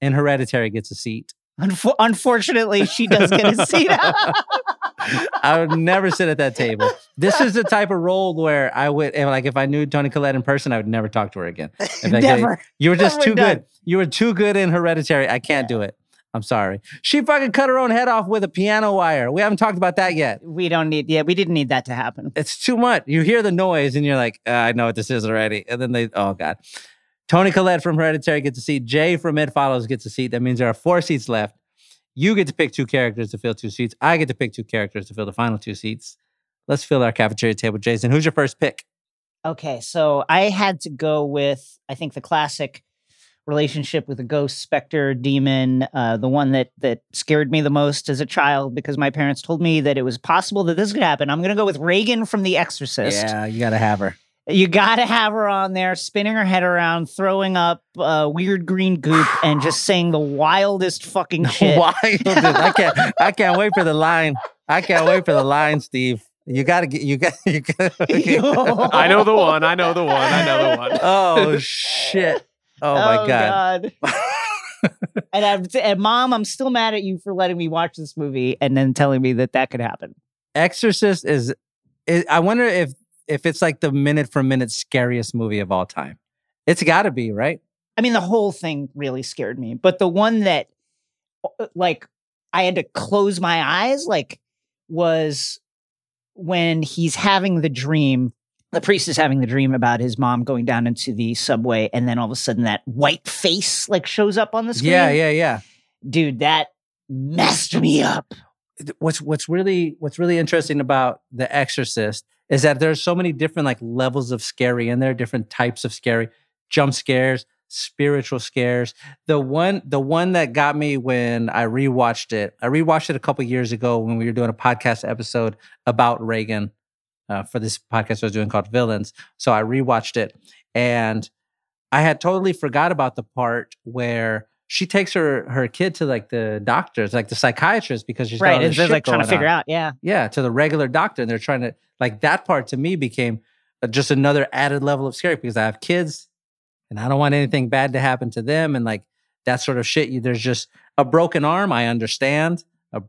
in Hereditary gets a seat. Unfo- unfortunately, she does get a seat. I would never sit at that table. This is the type of role where I would, and like, if I knew Toni Collette in person, I would never talk to her again. If I could- Never. You were just too done. good. You were too good in Hereditary. I can't do it. I'm sorry. She fucking cut her own head off with a piano wire. We haven't talked about that yet. We don't need. Yeah, we didn't need that to happen. It's too much. You hear the noise and you're like, "Uh, I know what this is already. And then they, oh God. Toni Collette from Hereditary gets a seat. Jay from It Follows gets a seat. That means there are four seats left. You get to pick two characters to fill two seats. I get to pick two characters to fill the final two seats. Let's fill our cafeteria table. Jason, who's your first pick? Okay, so I had to go with I think the classic relationship with a ghost, specter, demon, uh, the one that that scared me the most as a child because my parents told me that it was possible that this could happen. I'm gonna go with Regan from The Exorcist. Yeah, you got to have her. You got to have her on there, spinning her head around, throwing up uh, weird green goop, and just saying the wildest fucking shit. Wild. dude. I can't, I can't wait for the line. I can't wait for the line, Steve. You got to get, you got, you got. I know the one. I know the one. I know the one. Oh, shit. Oh, my God. and, I'm, and mom, I'm still mad at you for letting me watch this movie and then telling me that that could happen. Exorcist is, is I wonder if if it's like the minute for minute scariest movie of all time. It's got to be, right? I mean, the whole thing really scared me, but the one that, uh, like, I had to close my eyes, like, was when he's having the dream. The priest is having the dream about his mom going down into the subway, and then all of a sudden that white face like shows up on the screen. Yeah, yeah, yeah. dude, that messed me up. What's what's really what's really interesting about The Exorcist is that there's so many different like levels of scary in there, are different types of scary, jump scares, spiritual scares. The one the one that got me when I rewatched it, I rewatched it a couple years ago when we were doing a podcast episode about Regan uh, for this podcast I was doing called Villains. So I rewatched it and I had totally forgot about the part where she takes her her kid to like the doctors, like the psychiatrist, because she's right, it's like trying to figure on. out. Yeah, Yeah, to the regular doctor, and they're trying to like that part to me became uh, just another added level of scary because I have kids, and I don't want anything bad to happen to them, and like that sort of shit. You, there's just a broken arm. I understand. A,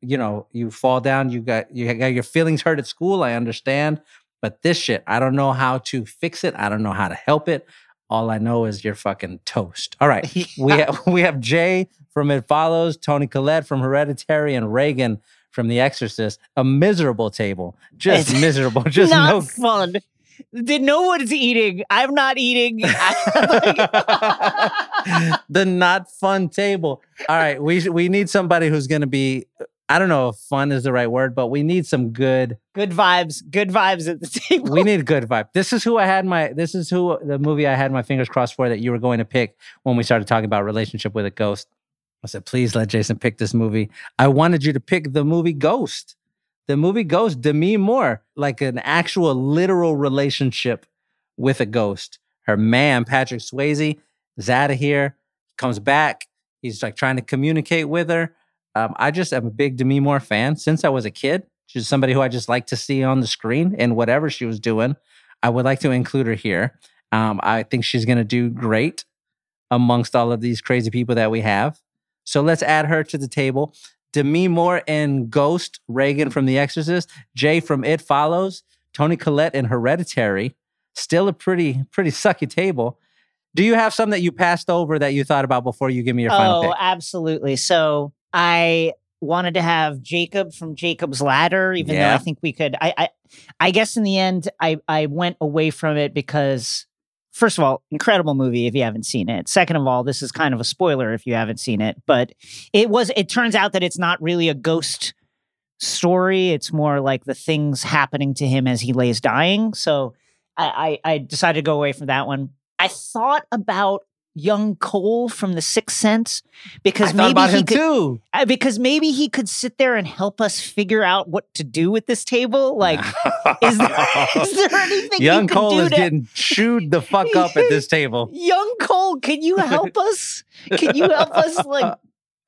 you know, you fall down. You got you got your feelings hurt at school. I understand. But this shit, I don't know how to fix it. I don't know how to help it. All I know is you're fucking toast. All right. We have we have Jay from It Follows, Toni Collette from Hereditary, and Regan from The Exorcist. A miserable table. Just It's miserable. Just not no fun. Did no one's eating? I'm not eating. the not fun table. All right, we we need somebody who's going to be. I don't know if fun is the right word, but we need some good. Good vibes. Good vibes at the table. We need good vibe. This is who I had my. This is who the movie I had my fingers crossed for that you were going to pick when we started talking about relationship with a ghost. I said, please let Jason pick this movie. I wanted you to pick the movie Ghost. The movie Ghost, Demi Moore, like an actual literal relationship with a ghost. Her man, Patrick Swayze, is out of here, comes back. He's like trying to communicate with her. Um, I just am a big Demi Moore fan since I was a kid. She's somebody who I just like to see on the screen and whatever she was doing. I would like to include her here. Um, I think she's going to do great amongst all of these crazy people that we have. So let's add her to the table. Demi Moore and Ghost, Regan from The Exorcist, Jay from It Follows, Toni Collette in Hereditary. Still a pretty pretty sucky table. Do you have some that you passed over that you thought about before you give me your final oh, absolutely. So I wanted to have Jacob from Jacob's Ladder, even though I think we could. I, I, I guess in the end, I, I went away from it because, first of all, incredible movie if you haven't seen it. Second of all, this is kind of a spoiler if you haven't seen it. But it was. It turns out that it's not really a ghost story. It's more like the things happening to him as he lays dying. So I, I, I decided to go away from that one. I thought about young Cole from The Sixth Sense because I maybe about he him could, too. uh, because maybe he could sit there and help us figure out what to do with this table. Like, is there, is there anything Young Cole do is to getting chewed the fuck up at this table. young Cole? Can you help us? Can you help us like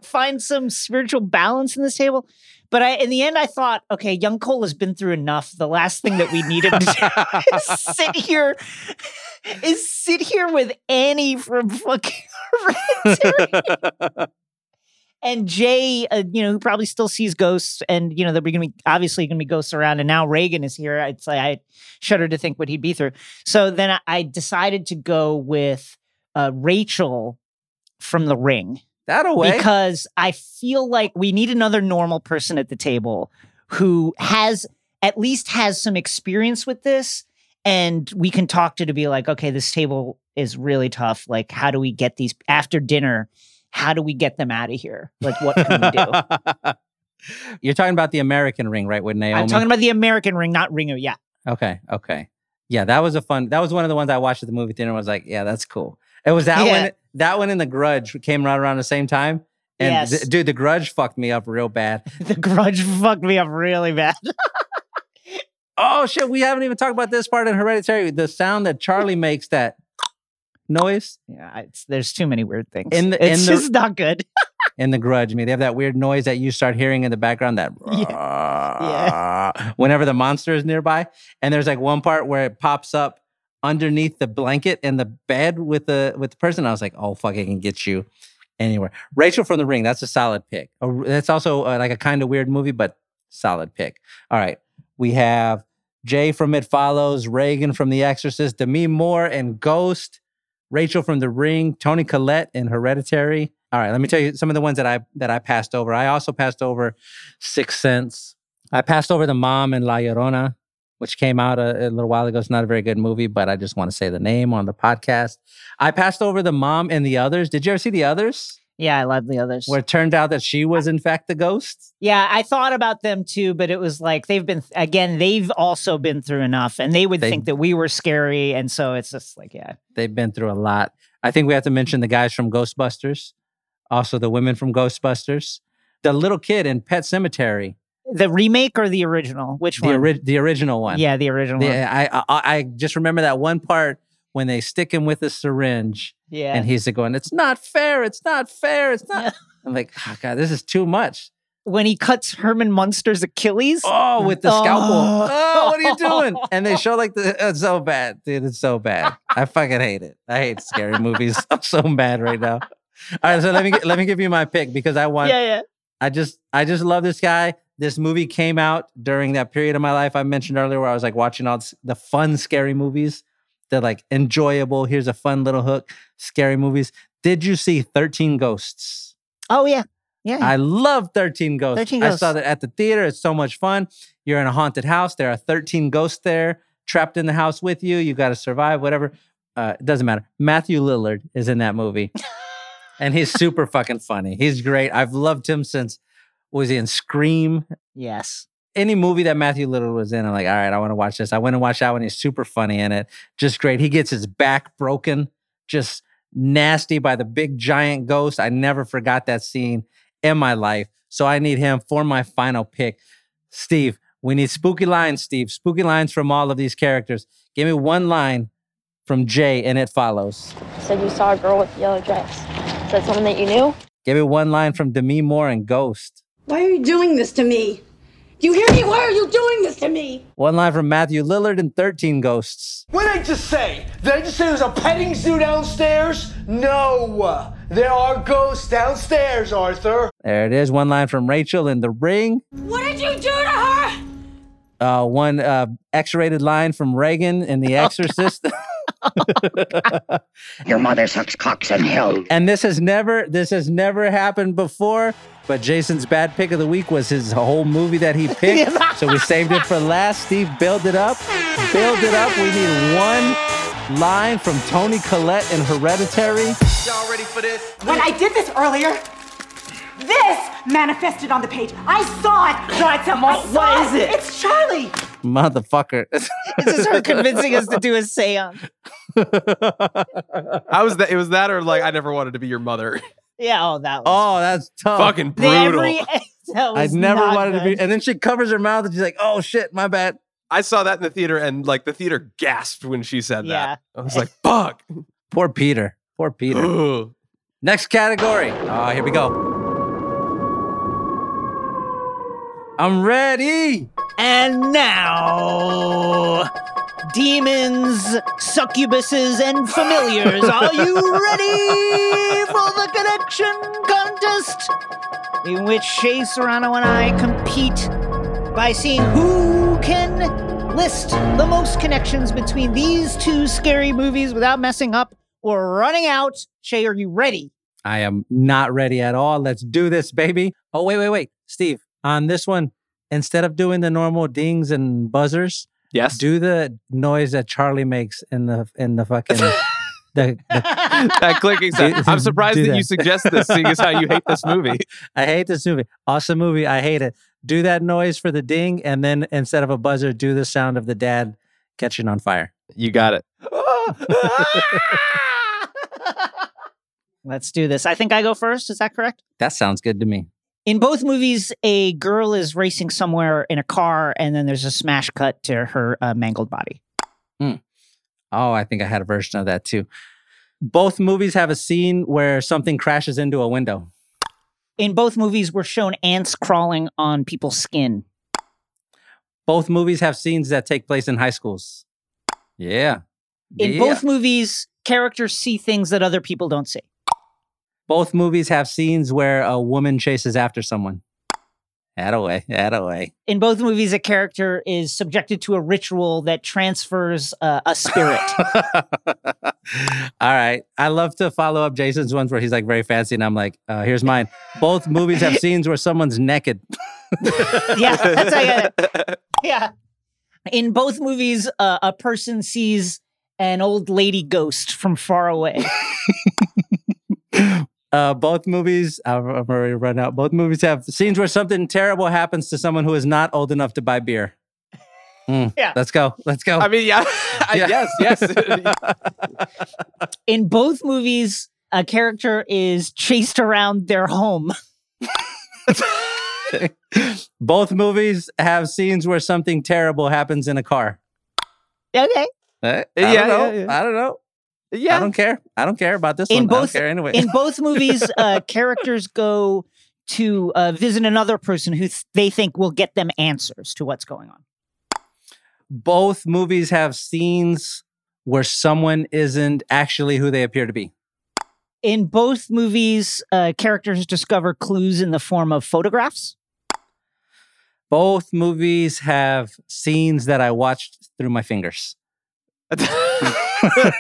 find some spiritual balance in this table? But I, in the end, I thought, okay, young Cole has been through enough. The last thing that we need him to do is sit here, is sit here with Annie from fucking and Jay, uh, you know, who probably still sees ghosts, and you know, there're going to be obviously going to be ghosts around. And now Regan is here. It's like I shudder to think what he'd be through. So then I, I decided to go with uh, Rachel from The Ring That'll way. because I feel like we need another normal person at the table who has at least has some experience with this, and we can talk to to be like, okay, this table is really tough. Like, how do we get these after dinner? How do we get them out of here? Like, what can we do? You're talking about the American ring, right? With Naomi. I'm talking about the American Ring, not Ringu. Yeah, Okay, okay. Yeah, that was a fun. That was one of the ones I watched at the movie theater. and was like, yeah, that's cool. It was that Yeah. one. That one in the Grudge came right around the same time. And Yes. th- dude, the Grudge fucked me up real bad. the Grudge fucked me up really bad. Oh shit, we haven't even talked about this part in Hereditary. The sound that Charlie makes, that noise yeah, it's, there's too many weird things. In the- it's in the- just not good. in the Grudge. I mean, they have that weird noise that you start hearing in the background. That whenever the monster is nearby, and there's like one part where it pops up underneath the blanket in the bed with the with the person. I was like, oh fuck, I can get you anywhere. Rachel from the Ring. That's a solid pick. That's also uh, like a kind of weird movie, but solid pick. All right, we have Jay from It Follows, Regan from The Exorcist, Demi Moore and Ghost, Rachel from The Ring, Toni Collette in Hereditary. All right, let me tell you some of the ones that I that I passed over. I also passed over Sixth Sense. I passed over The Mom in La Llorona, which came out a, a little while ago. It's not a very good movie, but I just want to say the name on the podcast. I passed over The Mom and the Others. Did you ever see The Others? Yeah, I love the others. Where it turned out that she was in fact the ghost. Yeah, I thought about them too, but it was like they've been again, they've also been through enough and they would They- think that we were scary. And so it's just like, yeah. They've been through a lot. I think we have to mention the guys from Ghostbusters, also the women from Ghostbusters, the little kid in Pet Sematary, The remake or the original? Which the, one? ori- the original one. yeah, the original The- one. I, I I just remember that one part when they stick him with a syringe Yeah. and he's going, "It's not fair! It's not fair! It's not." I'm like, oh, God, this is too much. when he cuts Herman Munster's Achilles. Oh, with the scalpel. Oh. Oh, what are you doing? And they show like the it's so bad, dude. It's so bad. I fucking hate it. I hate scary movies. I'm so mad right now. All right, so let me let me give you my pick because I want. yeah, yeah. I just I just love this guy. This movie came out during that period of my life I mentioned earlier where I was like watching all the fun scary movies. They're like enjoyable. Here's a fun little hook. Scary movies. Did you see 13 Ghosts? Oh, yeah. Yeah. I love 13 Ghosts. 13 I saw that at the theater. It's so much fun. You're in a haunted house. There are 13 ghosts there trapped in the house with you. You got to survive, whatever. Uh, it doesn't matter. Matthew Lillard is in that movie. and he's super fucking funny. He's great. I've loved him since was he in Scream? Yes. Any movie that Matthew Lillard was in, I'm like, all right, I want to watch this. I went and watched that one. He's super funny in it. Just great. He gets his back broken, just nasty by the big giant ghost. I never forgot that scene in my life. So I need him for my final pick. Steve, we need spooky lines, Steve. Spooky lines from all of these characters. Give me one line from Jay, and it follows. Said you saw a girl with a yellow dress. Is that someone that you knew? Give me one line from Demi Moore and Ghost. Why are you doing this to me? Do you hear me? Why are you doing this to me? One line from Matthew Lillard and 13 Ghosts. What did I just say? Did I just say there's a petting zoo downstairs? No! There are ghosts downstairs, Arthur. There it is. One line from Rachel in The Ring. What did you do to her? Uh, one uh, X-rated line from Regan in The Exorcist. Your mother sucks cocks in hell. and this has never this has never happened before. But Jason's bad pick of the week was his whole movie that he picked. so we saved it for last. Steve, build it up. Build it up. We need one line from Toni Collette in Hereditary. Y'all ready for this? When I did this earlier, this manifested on the page. I saw it. No, it's a mo- what is it? It's Charlie. Motherfucker. This is her convincing us to do a seance. I was that. It was that, or like I never wanted to be your mother. Yeah, oh, that was oh, that's tough. Fucking brutal. every- that I never not wanted to be. And then she covers her mouth and she's like, "Oh shit, my bad." I saw that in the theater, and like the theater gasped when she said Yeah. that. I was like, "Fuck." Poor Peter. Poor Peter. Ugh. Next category. Oh, here we go. I'm ready. And now, demons, succubuses, and familiars, are you ready for the connection contest? In which Shea Serrano and I compete by seeing who can list the most connections between these two scary movies without messing up or running out. Shea, are you ready? I am not ready at all. Let's do this, baby. Oh, wait, wait, wait. Steve, on this one, instead of doing the normal dings and buzzers, Yes. do the noise that Charlie makes in the in the fucking the, the that clicking sound. I'm surprised Do that, you suggest this, seeing as how you hate this movie. I hate this movie. Awesome movie. I hate it. Do that noise for the ding, and then instead of a buzzer, do the sound of the dad catching on fire. You got it. Let's do this. I think I go first. Is that correct? That sounds good to me. In both movies, a girl is racing somewhere in a car, and then there's a smash cut to her uh, mangled body. Oh, I think I had a version of that too. Both movies have a scene where something crashes into a window. In both movies, we're shown ants crawling on people's skin. Both movies have scenes that take place in high schools. Yeah. In Yeah. both movies, characters see things that other people don't see. Both movies have scenes where a woman chases after someone. That away, that away. In both movies, a character is subjected to a ritual that transfers uh, a spirit. All right. I love to follow up Jason's ones where he's like very fancy, and I'm like, uh, here's mine. Both movies have scenes where someone's naked. yeah, that's how I get it. Yeah. In both movies, uh, a person sees an old lady ghost from far away. Uh, both movies, I've, I'm already run out. Both movies have scenes where something terrible happens to someone who is not old enough to buy beer. Mm, Yeah. Let's go. Let's go. I mean, yeah, Yeah. yes, yes. In both movies, a character is chased around their home. Both movies have scenes where something terrible happens in a car. Okay. Eh, I Yeah, don't know. yeah, yeah. I don't know. I don't care. I don't care about this In one. I both- don't care anyway. In both movies, uh, characters go to uh, visit another person who th- they think will get them answers to what's going on. both movies have scenes where someone isn't actually who they appear to be. In both movies, uh, characters discover clues in the form of photographs. Both movies have scenes that I watched through my fingers.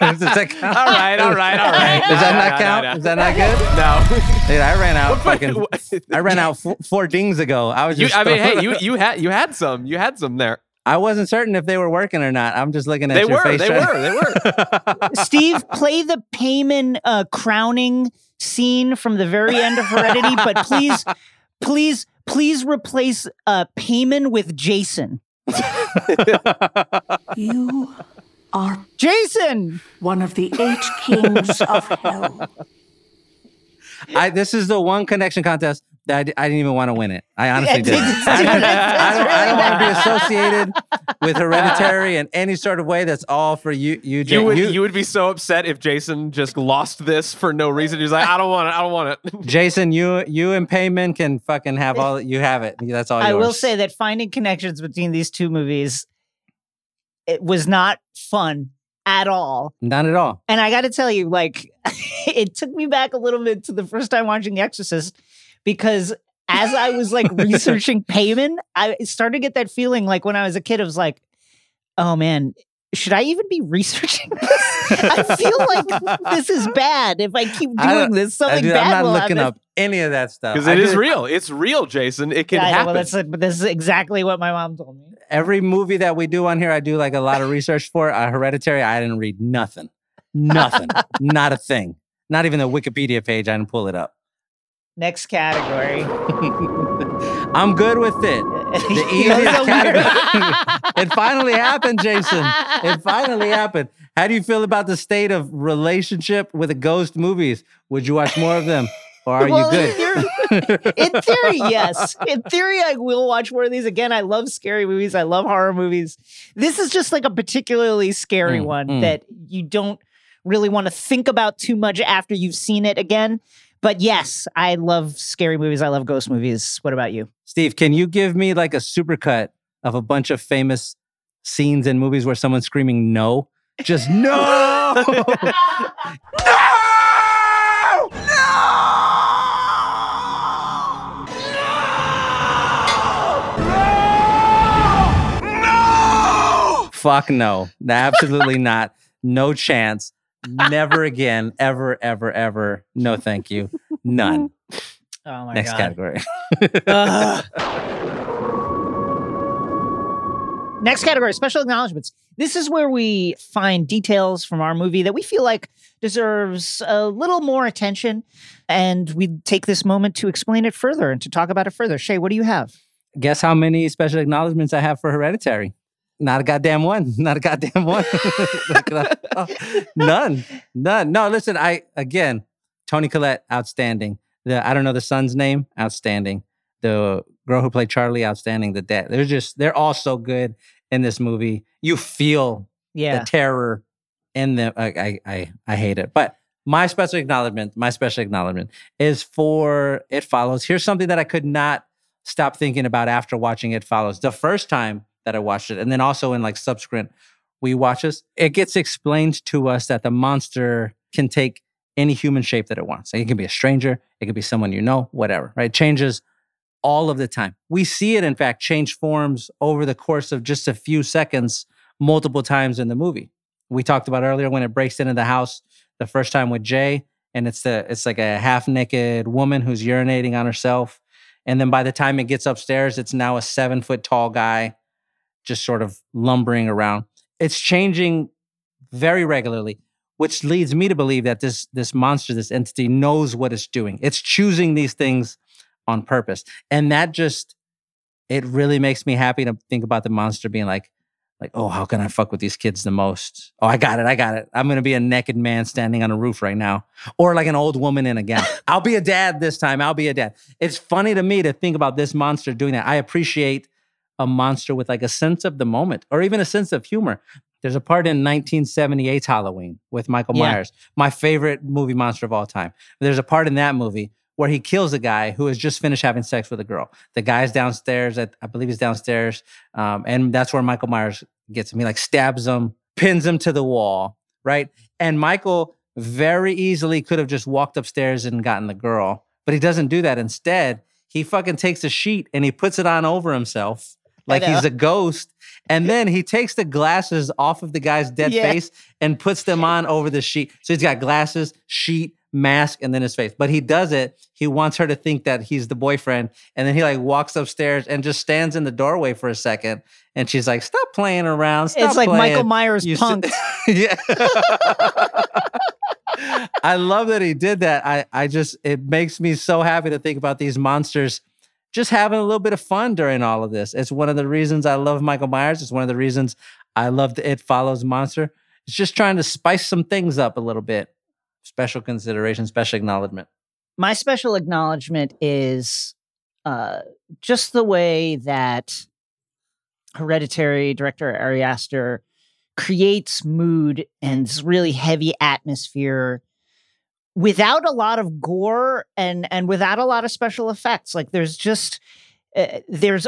Does that count? all right, all right, all right. Does that not count? no, no. Is that not good? No. Dude, I ran out fucking. I ran out four, four dings ago. I was You. I mean, hey, you you had you had some, you had some there. I wasn't certain if they were working or not. I'm just looking at They your were, face. they trying- were, they were. Steve, play the Paimon uh, crowning scene from the very end of Heredity, but please, please Please replace uh, Paimon with Jason. You are Jason, one of the eight kings of hell. I this is the one connection contest that I, d- I didn't even want to win it. I honestly Yeah, didn't. I, don't- I don't, I don't want to be associated with Hereditary in any sort of way. That's all for you, you, Jay. You would you, would be so upset if Jason just lost this for no reason. He's like, I don't want it. I don't want it. Jason, you you and Paimon can fucking have all. You have it. That's all. You I yours. will say that finding connections between these two movies it was not fun at all. not at all. And I got to tell you, like, it took me back a little bit to the first time watching The Exorcist because as I was like researching Paimon, I started to get that feeling like when I was a kid, I was like, oh man, should I even be researching this? I feel like this is bad if I keep doing don't- this. I Something do- bad I'm not will looking happen. up any of that stuff Because I it is real. It's real, Jason. It can Yeah, I know, happen. well, that's but this is exactly what my mom told me. Every movie that we do on here, I do like a lot of research for. Uh, Hereditary, I didn't read nothing, nothing, not a thing. Not even the Wikipedia page. I didn't pull it up. Next category. I'm good with it. The easiest category. it finally happened, Jason. It finally happened. How do you feel about the state of relationship with the ghost movies? Would you watch more of them, or are Well, you in good? theory- in theory, yes. In theory, I will watch more of these. Again, I love scary movies. I love horror movies. This is just like a particularly scary Mm, one mm. that you don't really want to think about too much after you've seen it again. But yes, I love scary movies. I love ghost movies. What about you? Steve, can you give me like a supercut of a bunch of famous scenes in movies where someone's screaming no? Just no! Fuck no. Absolutely not. No chance. Never again. Ever, ever, ever. No, thank you. None. Oh my God. Next God. category. Next category, special acknowledgments. This is where we find details from our movie that we feel like deserves a little more attention. And we take this moment to explain it further and to talk about it further. Shea, what do you have? Guess how many special acknowledgments I have for Hereditary? Not a goddamn one. Not a goddamn one. Like, uh, None. None. No, listen, I again, Toni Collette, outstanding. The I don't know the son's name, outstanding. The girl who played Charlie, outstanding. The dad. They're just they're all so good in this movie. You feel Yeah. the terror in them. I, I I I hate it. But my special acknowledgement, my special acknowledgement is for It Follows. Here's something that I could not stop thinking about after watching It Follows. The first time that I watched it, and then also in like subsequent we watches, it gets explained to us that the monster can take any human shape that it wants. Like, it can be a stranger, it could be someone you know, whatever, right? It changes all of the time. We see it, in fact, change forms over the course of just a few seconds, multiple times in the movie. We talked about earlier when it breaks into the house the first time with Jay, and it's the it's like a half naked woman who's urinating on herself, and then by the time it gets upstairs, it's now a seven foot tall guy, just sort of lumbering around. It's changing very regularly, which leads me to believe that this this monster, this entity, knows what it's doing. It's choosing these things on purpose, and that just it really makes me happy to think about the monster being like, like, oh, how can I fuck with these kids the most? Oh, I got it, I got it. I'm gonna be a naked man standing on a roof right now, or like an old woman in a gown. I'll be a dad this time. I'll be a dad. It's funny to me to think about this monster doing that. I appreciate a monster with like a sense of the moment, or even a sense of humor. There's a part in 1978's Halloween with Michael Yeah. Myers, my favorite movie monster of all time. There's a part in that movie where he kills a guy who has just finished having sex with a girl. The guy's downstairs, at, I believe he's downstairs, um, and that's where Michael Myers gets him. He like stabs him, pins him to the wall, right? And Michael very easily could have just walked upstairs and gotten the girl, but he doesn't do that. Instead, he fucking takes a sheet and he puts it on over himself like he's a ghost. And then he takes the glasses off of the guy's dead Yeah. face and puts them on over the sheet. So he's got glasses, sheet, mask, and then his face. But he does it. He wants her to think that he's the boyfriend. And then he like walks upstairs and just stands in the doorway for a second. And she's like, stop playing around. Stop it's like playing." Michael Myers You punked. yeah. I love that he did that. I, I just, it makes me so happy to think about these monsters just having a little bit of fun during all of this. It's one of the reasons I love Michael Myers. It's one of the reasons I love the It Follows monster. It's just trying to spice some things up a little bit. Special consideration, special acknowledgement. My special acknowledgement is uh, just the way that Hereditary director Ari Aster creates mood and this really heavy atmosphere without a lot of gore and and without a lot of special effects. Like there's just uh, there's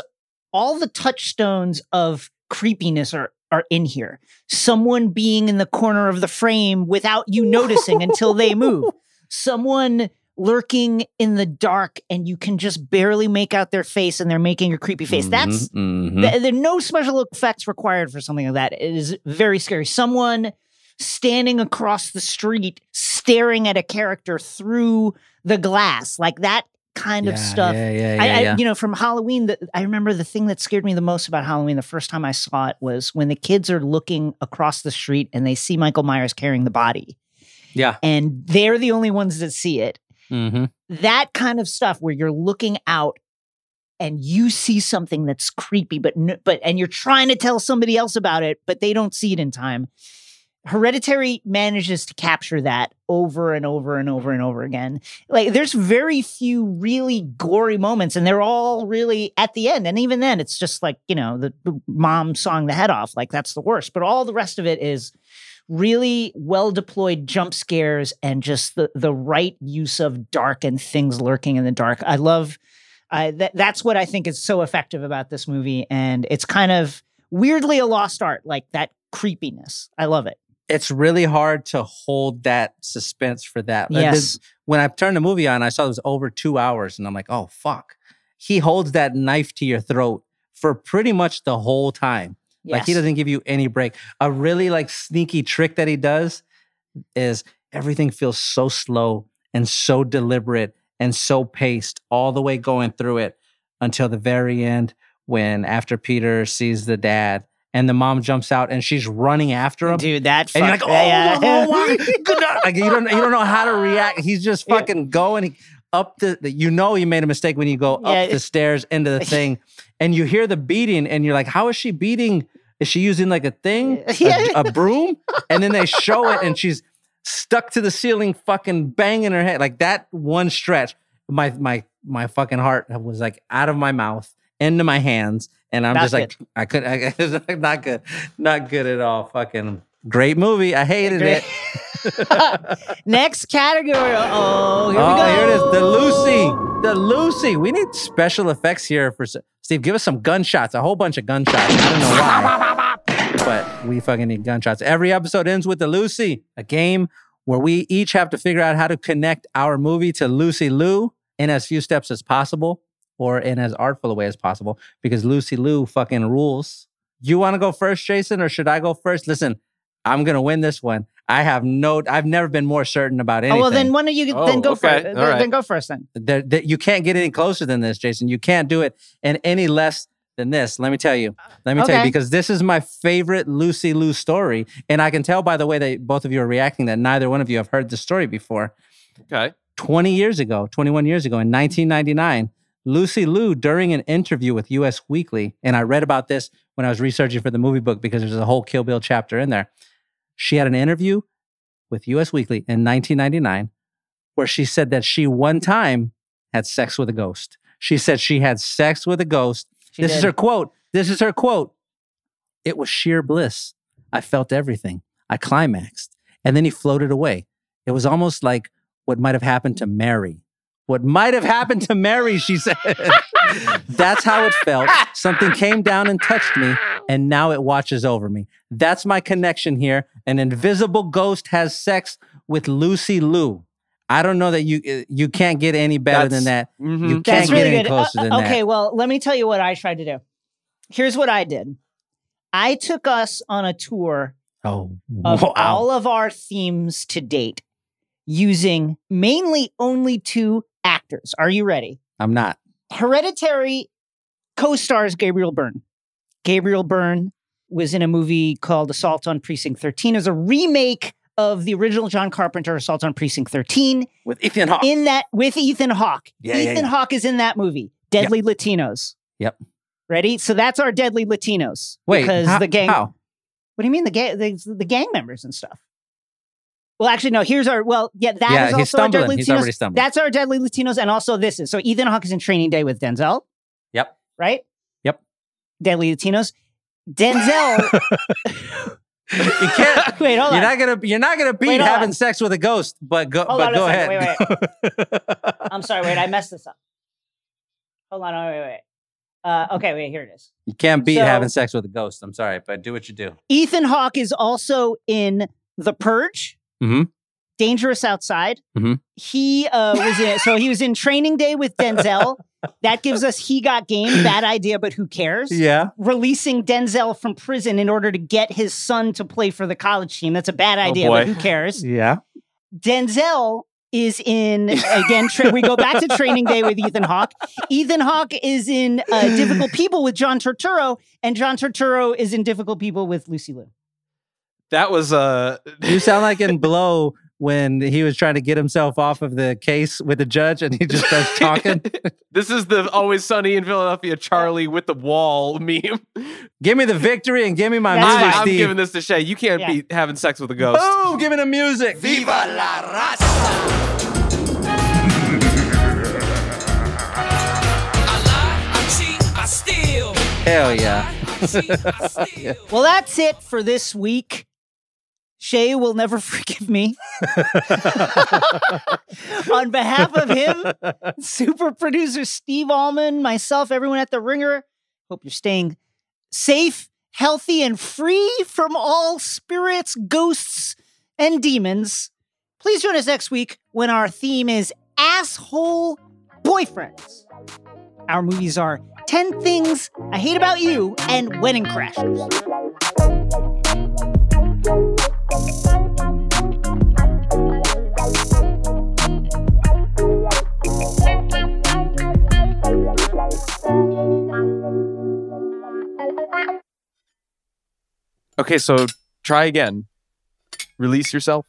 all the touchstones of creepiness are are in here. Someone being in the corner of the frame without you noticing until they move. Someone lurking in the dark and you can just barely make out their face and they're making a creepy face. That's Mhm, mhm. th- there are no special effects required for something like that. It is very scary. Someone standing across the street staring at a character through the glass, like that kind of stuff. yeah, yeah, I, yeah, I- you know, from Halloween, the, I remember the thing that scared me the most about Halloween the first time I saw it was when the kids are looking across the street and they see Michael Myers carrying the body, yeah. and they're the only ones that see it Mm-hmm. that kind of stuff where you're looking out and you see something that's creepy but but and you're trying to tell somebody else about it but they don't see it in time hereditary manages to capture that over and over and over and over again like there's very few really gory moments and they're all really at the end and even then it's just like you know the, the mom sawing the head off like that's the worst but all the rest of it is really well deployed jump scares and just the the right use of dark and things lurking in the dark. I love that that's what I think is so effective about this movie and it's kind of weirdly a lost art like that creepiness. I love it. It's really hard to hold that suspense for that. Yes. this- when I turned the movie on, I saw it was over two hours, and I'm like, oh fuck. He holds that knife to your throat for pretty much the whole time. Yes. Like he doesn't give you any break. A really like sneaky trick that he does is everything feels so slow and so deliberate and so paced all the way going through it until the very end when after Peter sees the dad and the mom jumps out and she's running after him. Dude, that and you're like, oh, yeah, yeah. god! Like you don't you don't know how to react. He's just fucking going up the. the- You know you made a mistake when you go Yeah, up the stairs into the thing, and you hear the beating, and you're like, how is she beating? Is she using like a thing, a, a broom? And then they show it, and she's stuck to the ceiling, fucking banging her head. Like that one stretch, my my my fucking heart was like out of my mouth into my hands, and I'm Not just like, I couldn't. I, it's like not good, not good at all. Fucking great movie. I hated Great. it. Next category. Oh, here we oh, go. here it is. The Lucy. The Lucy. We need special effects here for Steve. Give us some gunshots. A whole bunch of gunshots. I don't know why, but we fucking need gunshots. Every episode ends with the Lucy, a game where we each have to figure out how to connect our movie to Lucy Liu in as few steps as possible, or in as artful a way as possible, because Lucy Liu fucking rules. You want to go first, Jason, or should I go first? Listen, I'm gonna win this one. I have no. I've never been more certain about Oh, anything. well, then why don't you then Oh, go okay. first? Uh, then, right. then go first then. there, there- you can't get any closer than this, Jason. You can't do it in any less than this. Let me tell you. Let me tell you because this is my favorite Lucy Liu story, and I can tell by the way that both of you are reacting that neither one of you have heard the story before. Okay. 20 years ago, 21 years ago, in 1999, Lucy Liu, during an interview with US Weekly, and I read about this when I was researching for the movie book because there's a whole Kill Bill chapter in there. She had an interview with US Weekly in 1999 where she said that she one time had sex with a ghost. She said she had sex with a ghost. She this is her quote. This is her quote. It was sheer bliss. I felt everything. I climaxed. And then he floated away. It was almost like what might have happened to Mary. What might have happened to Mary, she said. That's how it felt. Something came down and touched me, and now it watches over me. That's my connection here. An invisible ghost has sex with Lucy Liu. I don't know that you uh, you can't get any better than that. That's- mhm. You can't That's get really any good. closer Uh, than okay, that. Okay, well, let me tell you what I tried to do. Here's what I did. I took us on a tour Oh, of wow. all of our themes to date using mainly only two actors. Are you ready? I'm not. Hereditary co-stars Gabriel Byrne. Gabriel Byrne was in a movie called Assault on Precinct 13. It was a remake of the original John Carpenter Assault on Precinct 13. With Ethan Hawke. In that with Ethan Hawke. Yeah, yeah, Ethan yeah. Hawke is in that movie. Deadly Latinos. Yep. Ready? So that's our Deadly Latinos. Wait, because how- the gang. how? What do you mean the gang? The, the gang members and stuff. Well, actually, no. Here's our. Well, yeah, that is Yeah, also he's our stumbling. Deadly He's Latinos. That's our Deadly Latinos, and also this is so Ethan Hawke is in Training Day with Denzel, Yep. right? Yep. Deadly Latinos. Denzel. You can't. Wait, hold you're not gonna. You're not gonna beat Wait, having on. sex with a ghost. But go. Hold but on go ahead. wait, I'm sorry. Wait, I messed this up. Hold on. Wait, wait, wait. Uh, okay, wait. Here it is. you can't beat So- having sex with a ghost. I'm sorry, but do what you do. Ethan Hawke is also in The Purge. Mm-hmm. Dangerous Outside. Mm-hmm. He uh, was in, so he was in Training Day with Denzel. That gives us He Got Game. Bad idea, but who cares? Yeah. Releasing Denzel from prison in order to get his son to play for the college team. That's a bad idea, but who cares? Yeah. Denzel is in again. Tra- we go back to Training Day with Ethan Hawke. Ethan Hawke is in uh, Difficult People with John Turturro, and John Turturro is in Difficult People with Lucy Liu. That was uh You sound like in Blow when he was trying to get himself off of the case with the judge, and he just starts talking. this is the always sunny in Philadelphia Charlie with the wall meme. give me the victory and give me my I, music, I'm Steve. giving this to Shea. You can't Yeah. be having sex with a ghost. Boom! Give me the music. Viva la raza! Hell yeah. Well, that's it for this week. Shea will never forgive me. On behalf of him, super producer Steve Allman, myself, everyone at The Ringer, hope you're staying safe, healthy, and free from all spirits, ghosts, and demons. Please join us next week when our theme is asshole boyfriends. Our movies are 10 Things I Hate About You and Wedding Crashers. Okay, so try again. Release yourself.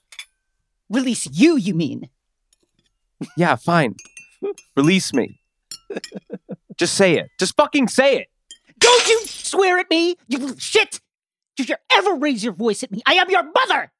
Release you, you mean? Yeah, fine. Release me. Just say it. Just fucking say it. Don't you swear at me, you little shit! Did you ever raise your voice at me? I am your mother!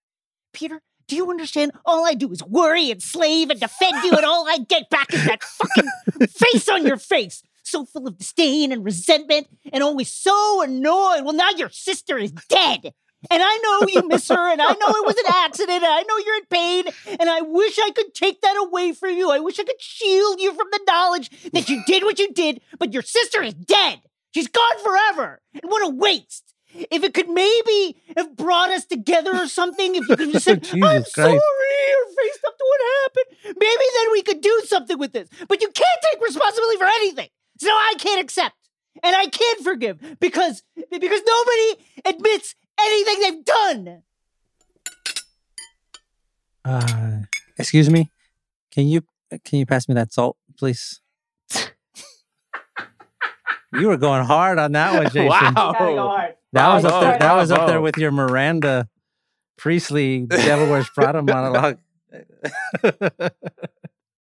Peter, do you understand? All I do is worry and slave and defend you, and all I get back is that fucking face on your face! So full of disdain and resentment, and always so annoyed. Well, now your sister is dead! And I know you miss her, and I know it was an accident, and I know you're in pain, and I wish I could take that away from you. I wish I could shield you from the knowledge that you did what you did, but your sister is dead. She's gone forever. And what a waste. If it could maybe have brought us together or something, if you could have just said, I'm Christ. sorry, or faced up to what happened, maybe then we could do something with this. But you can't take responsibility for anything. So I can't accept. And I can't forgive because because nobody admits anything they've done. Uh, excuse me. Can you can you pass me that salt, please? you were going hard on that one, Jason. Wow. Go. That was up there. Bravo, That was up there with your Miranda Priestly Devil Wears Prada monologue.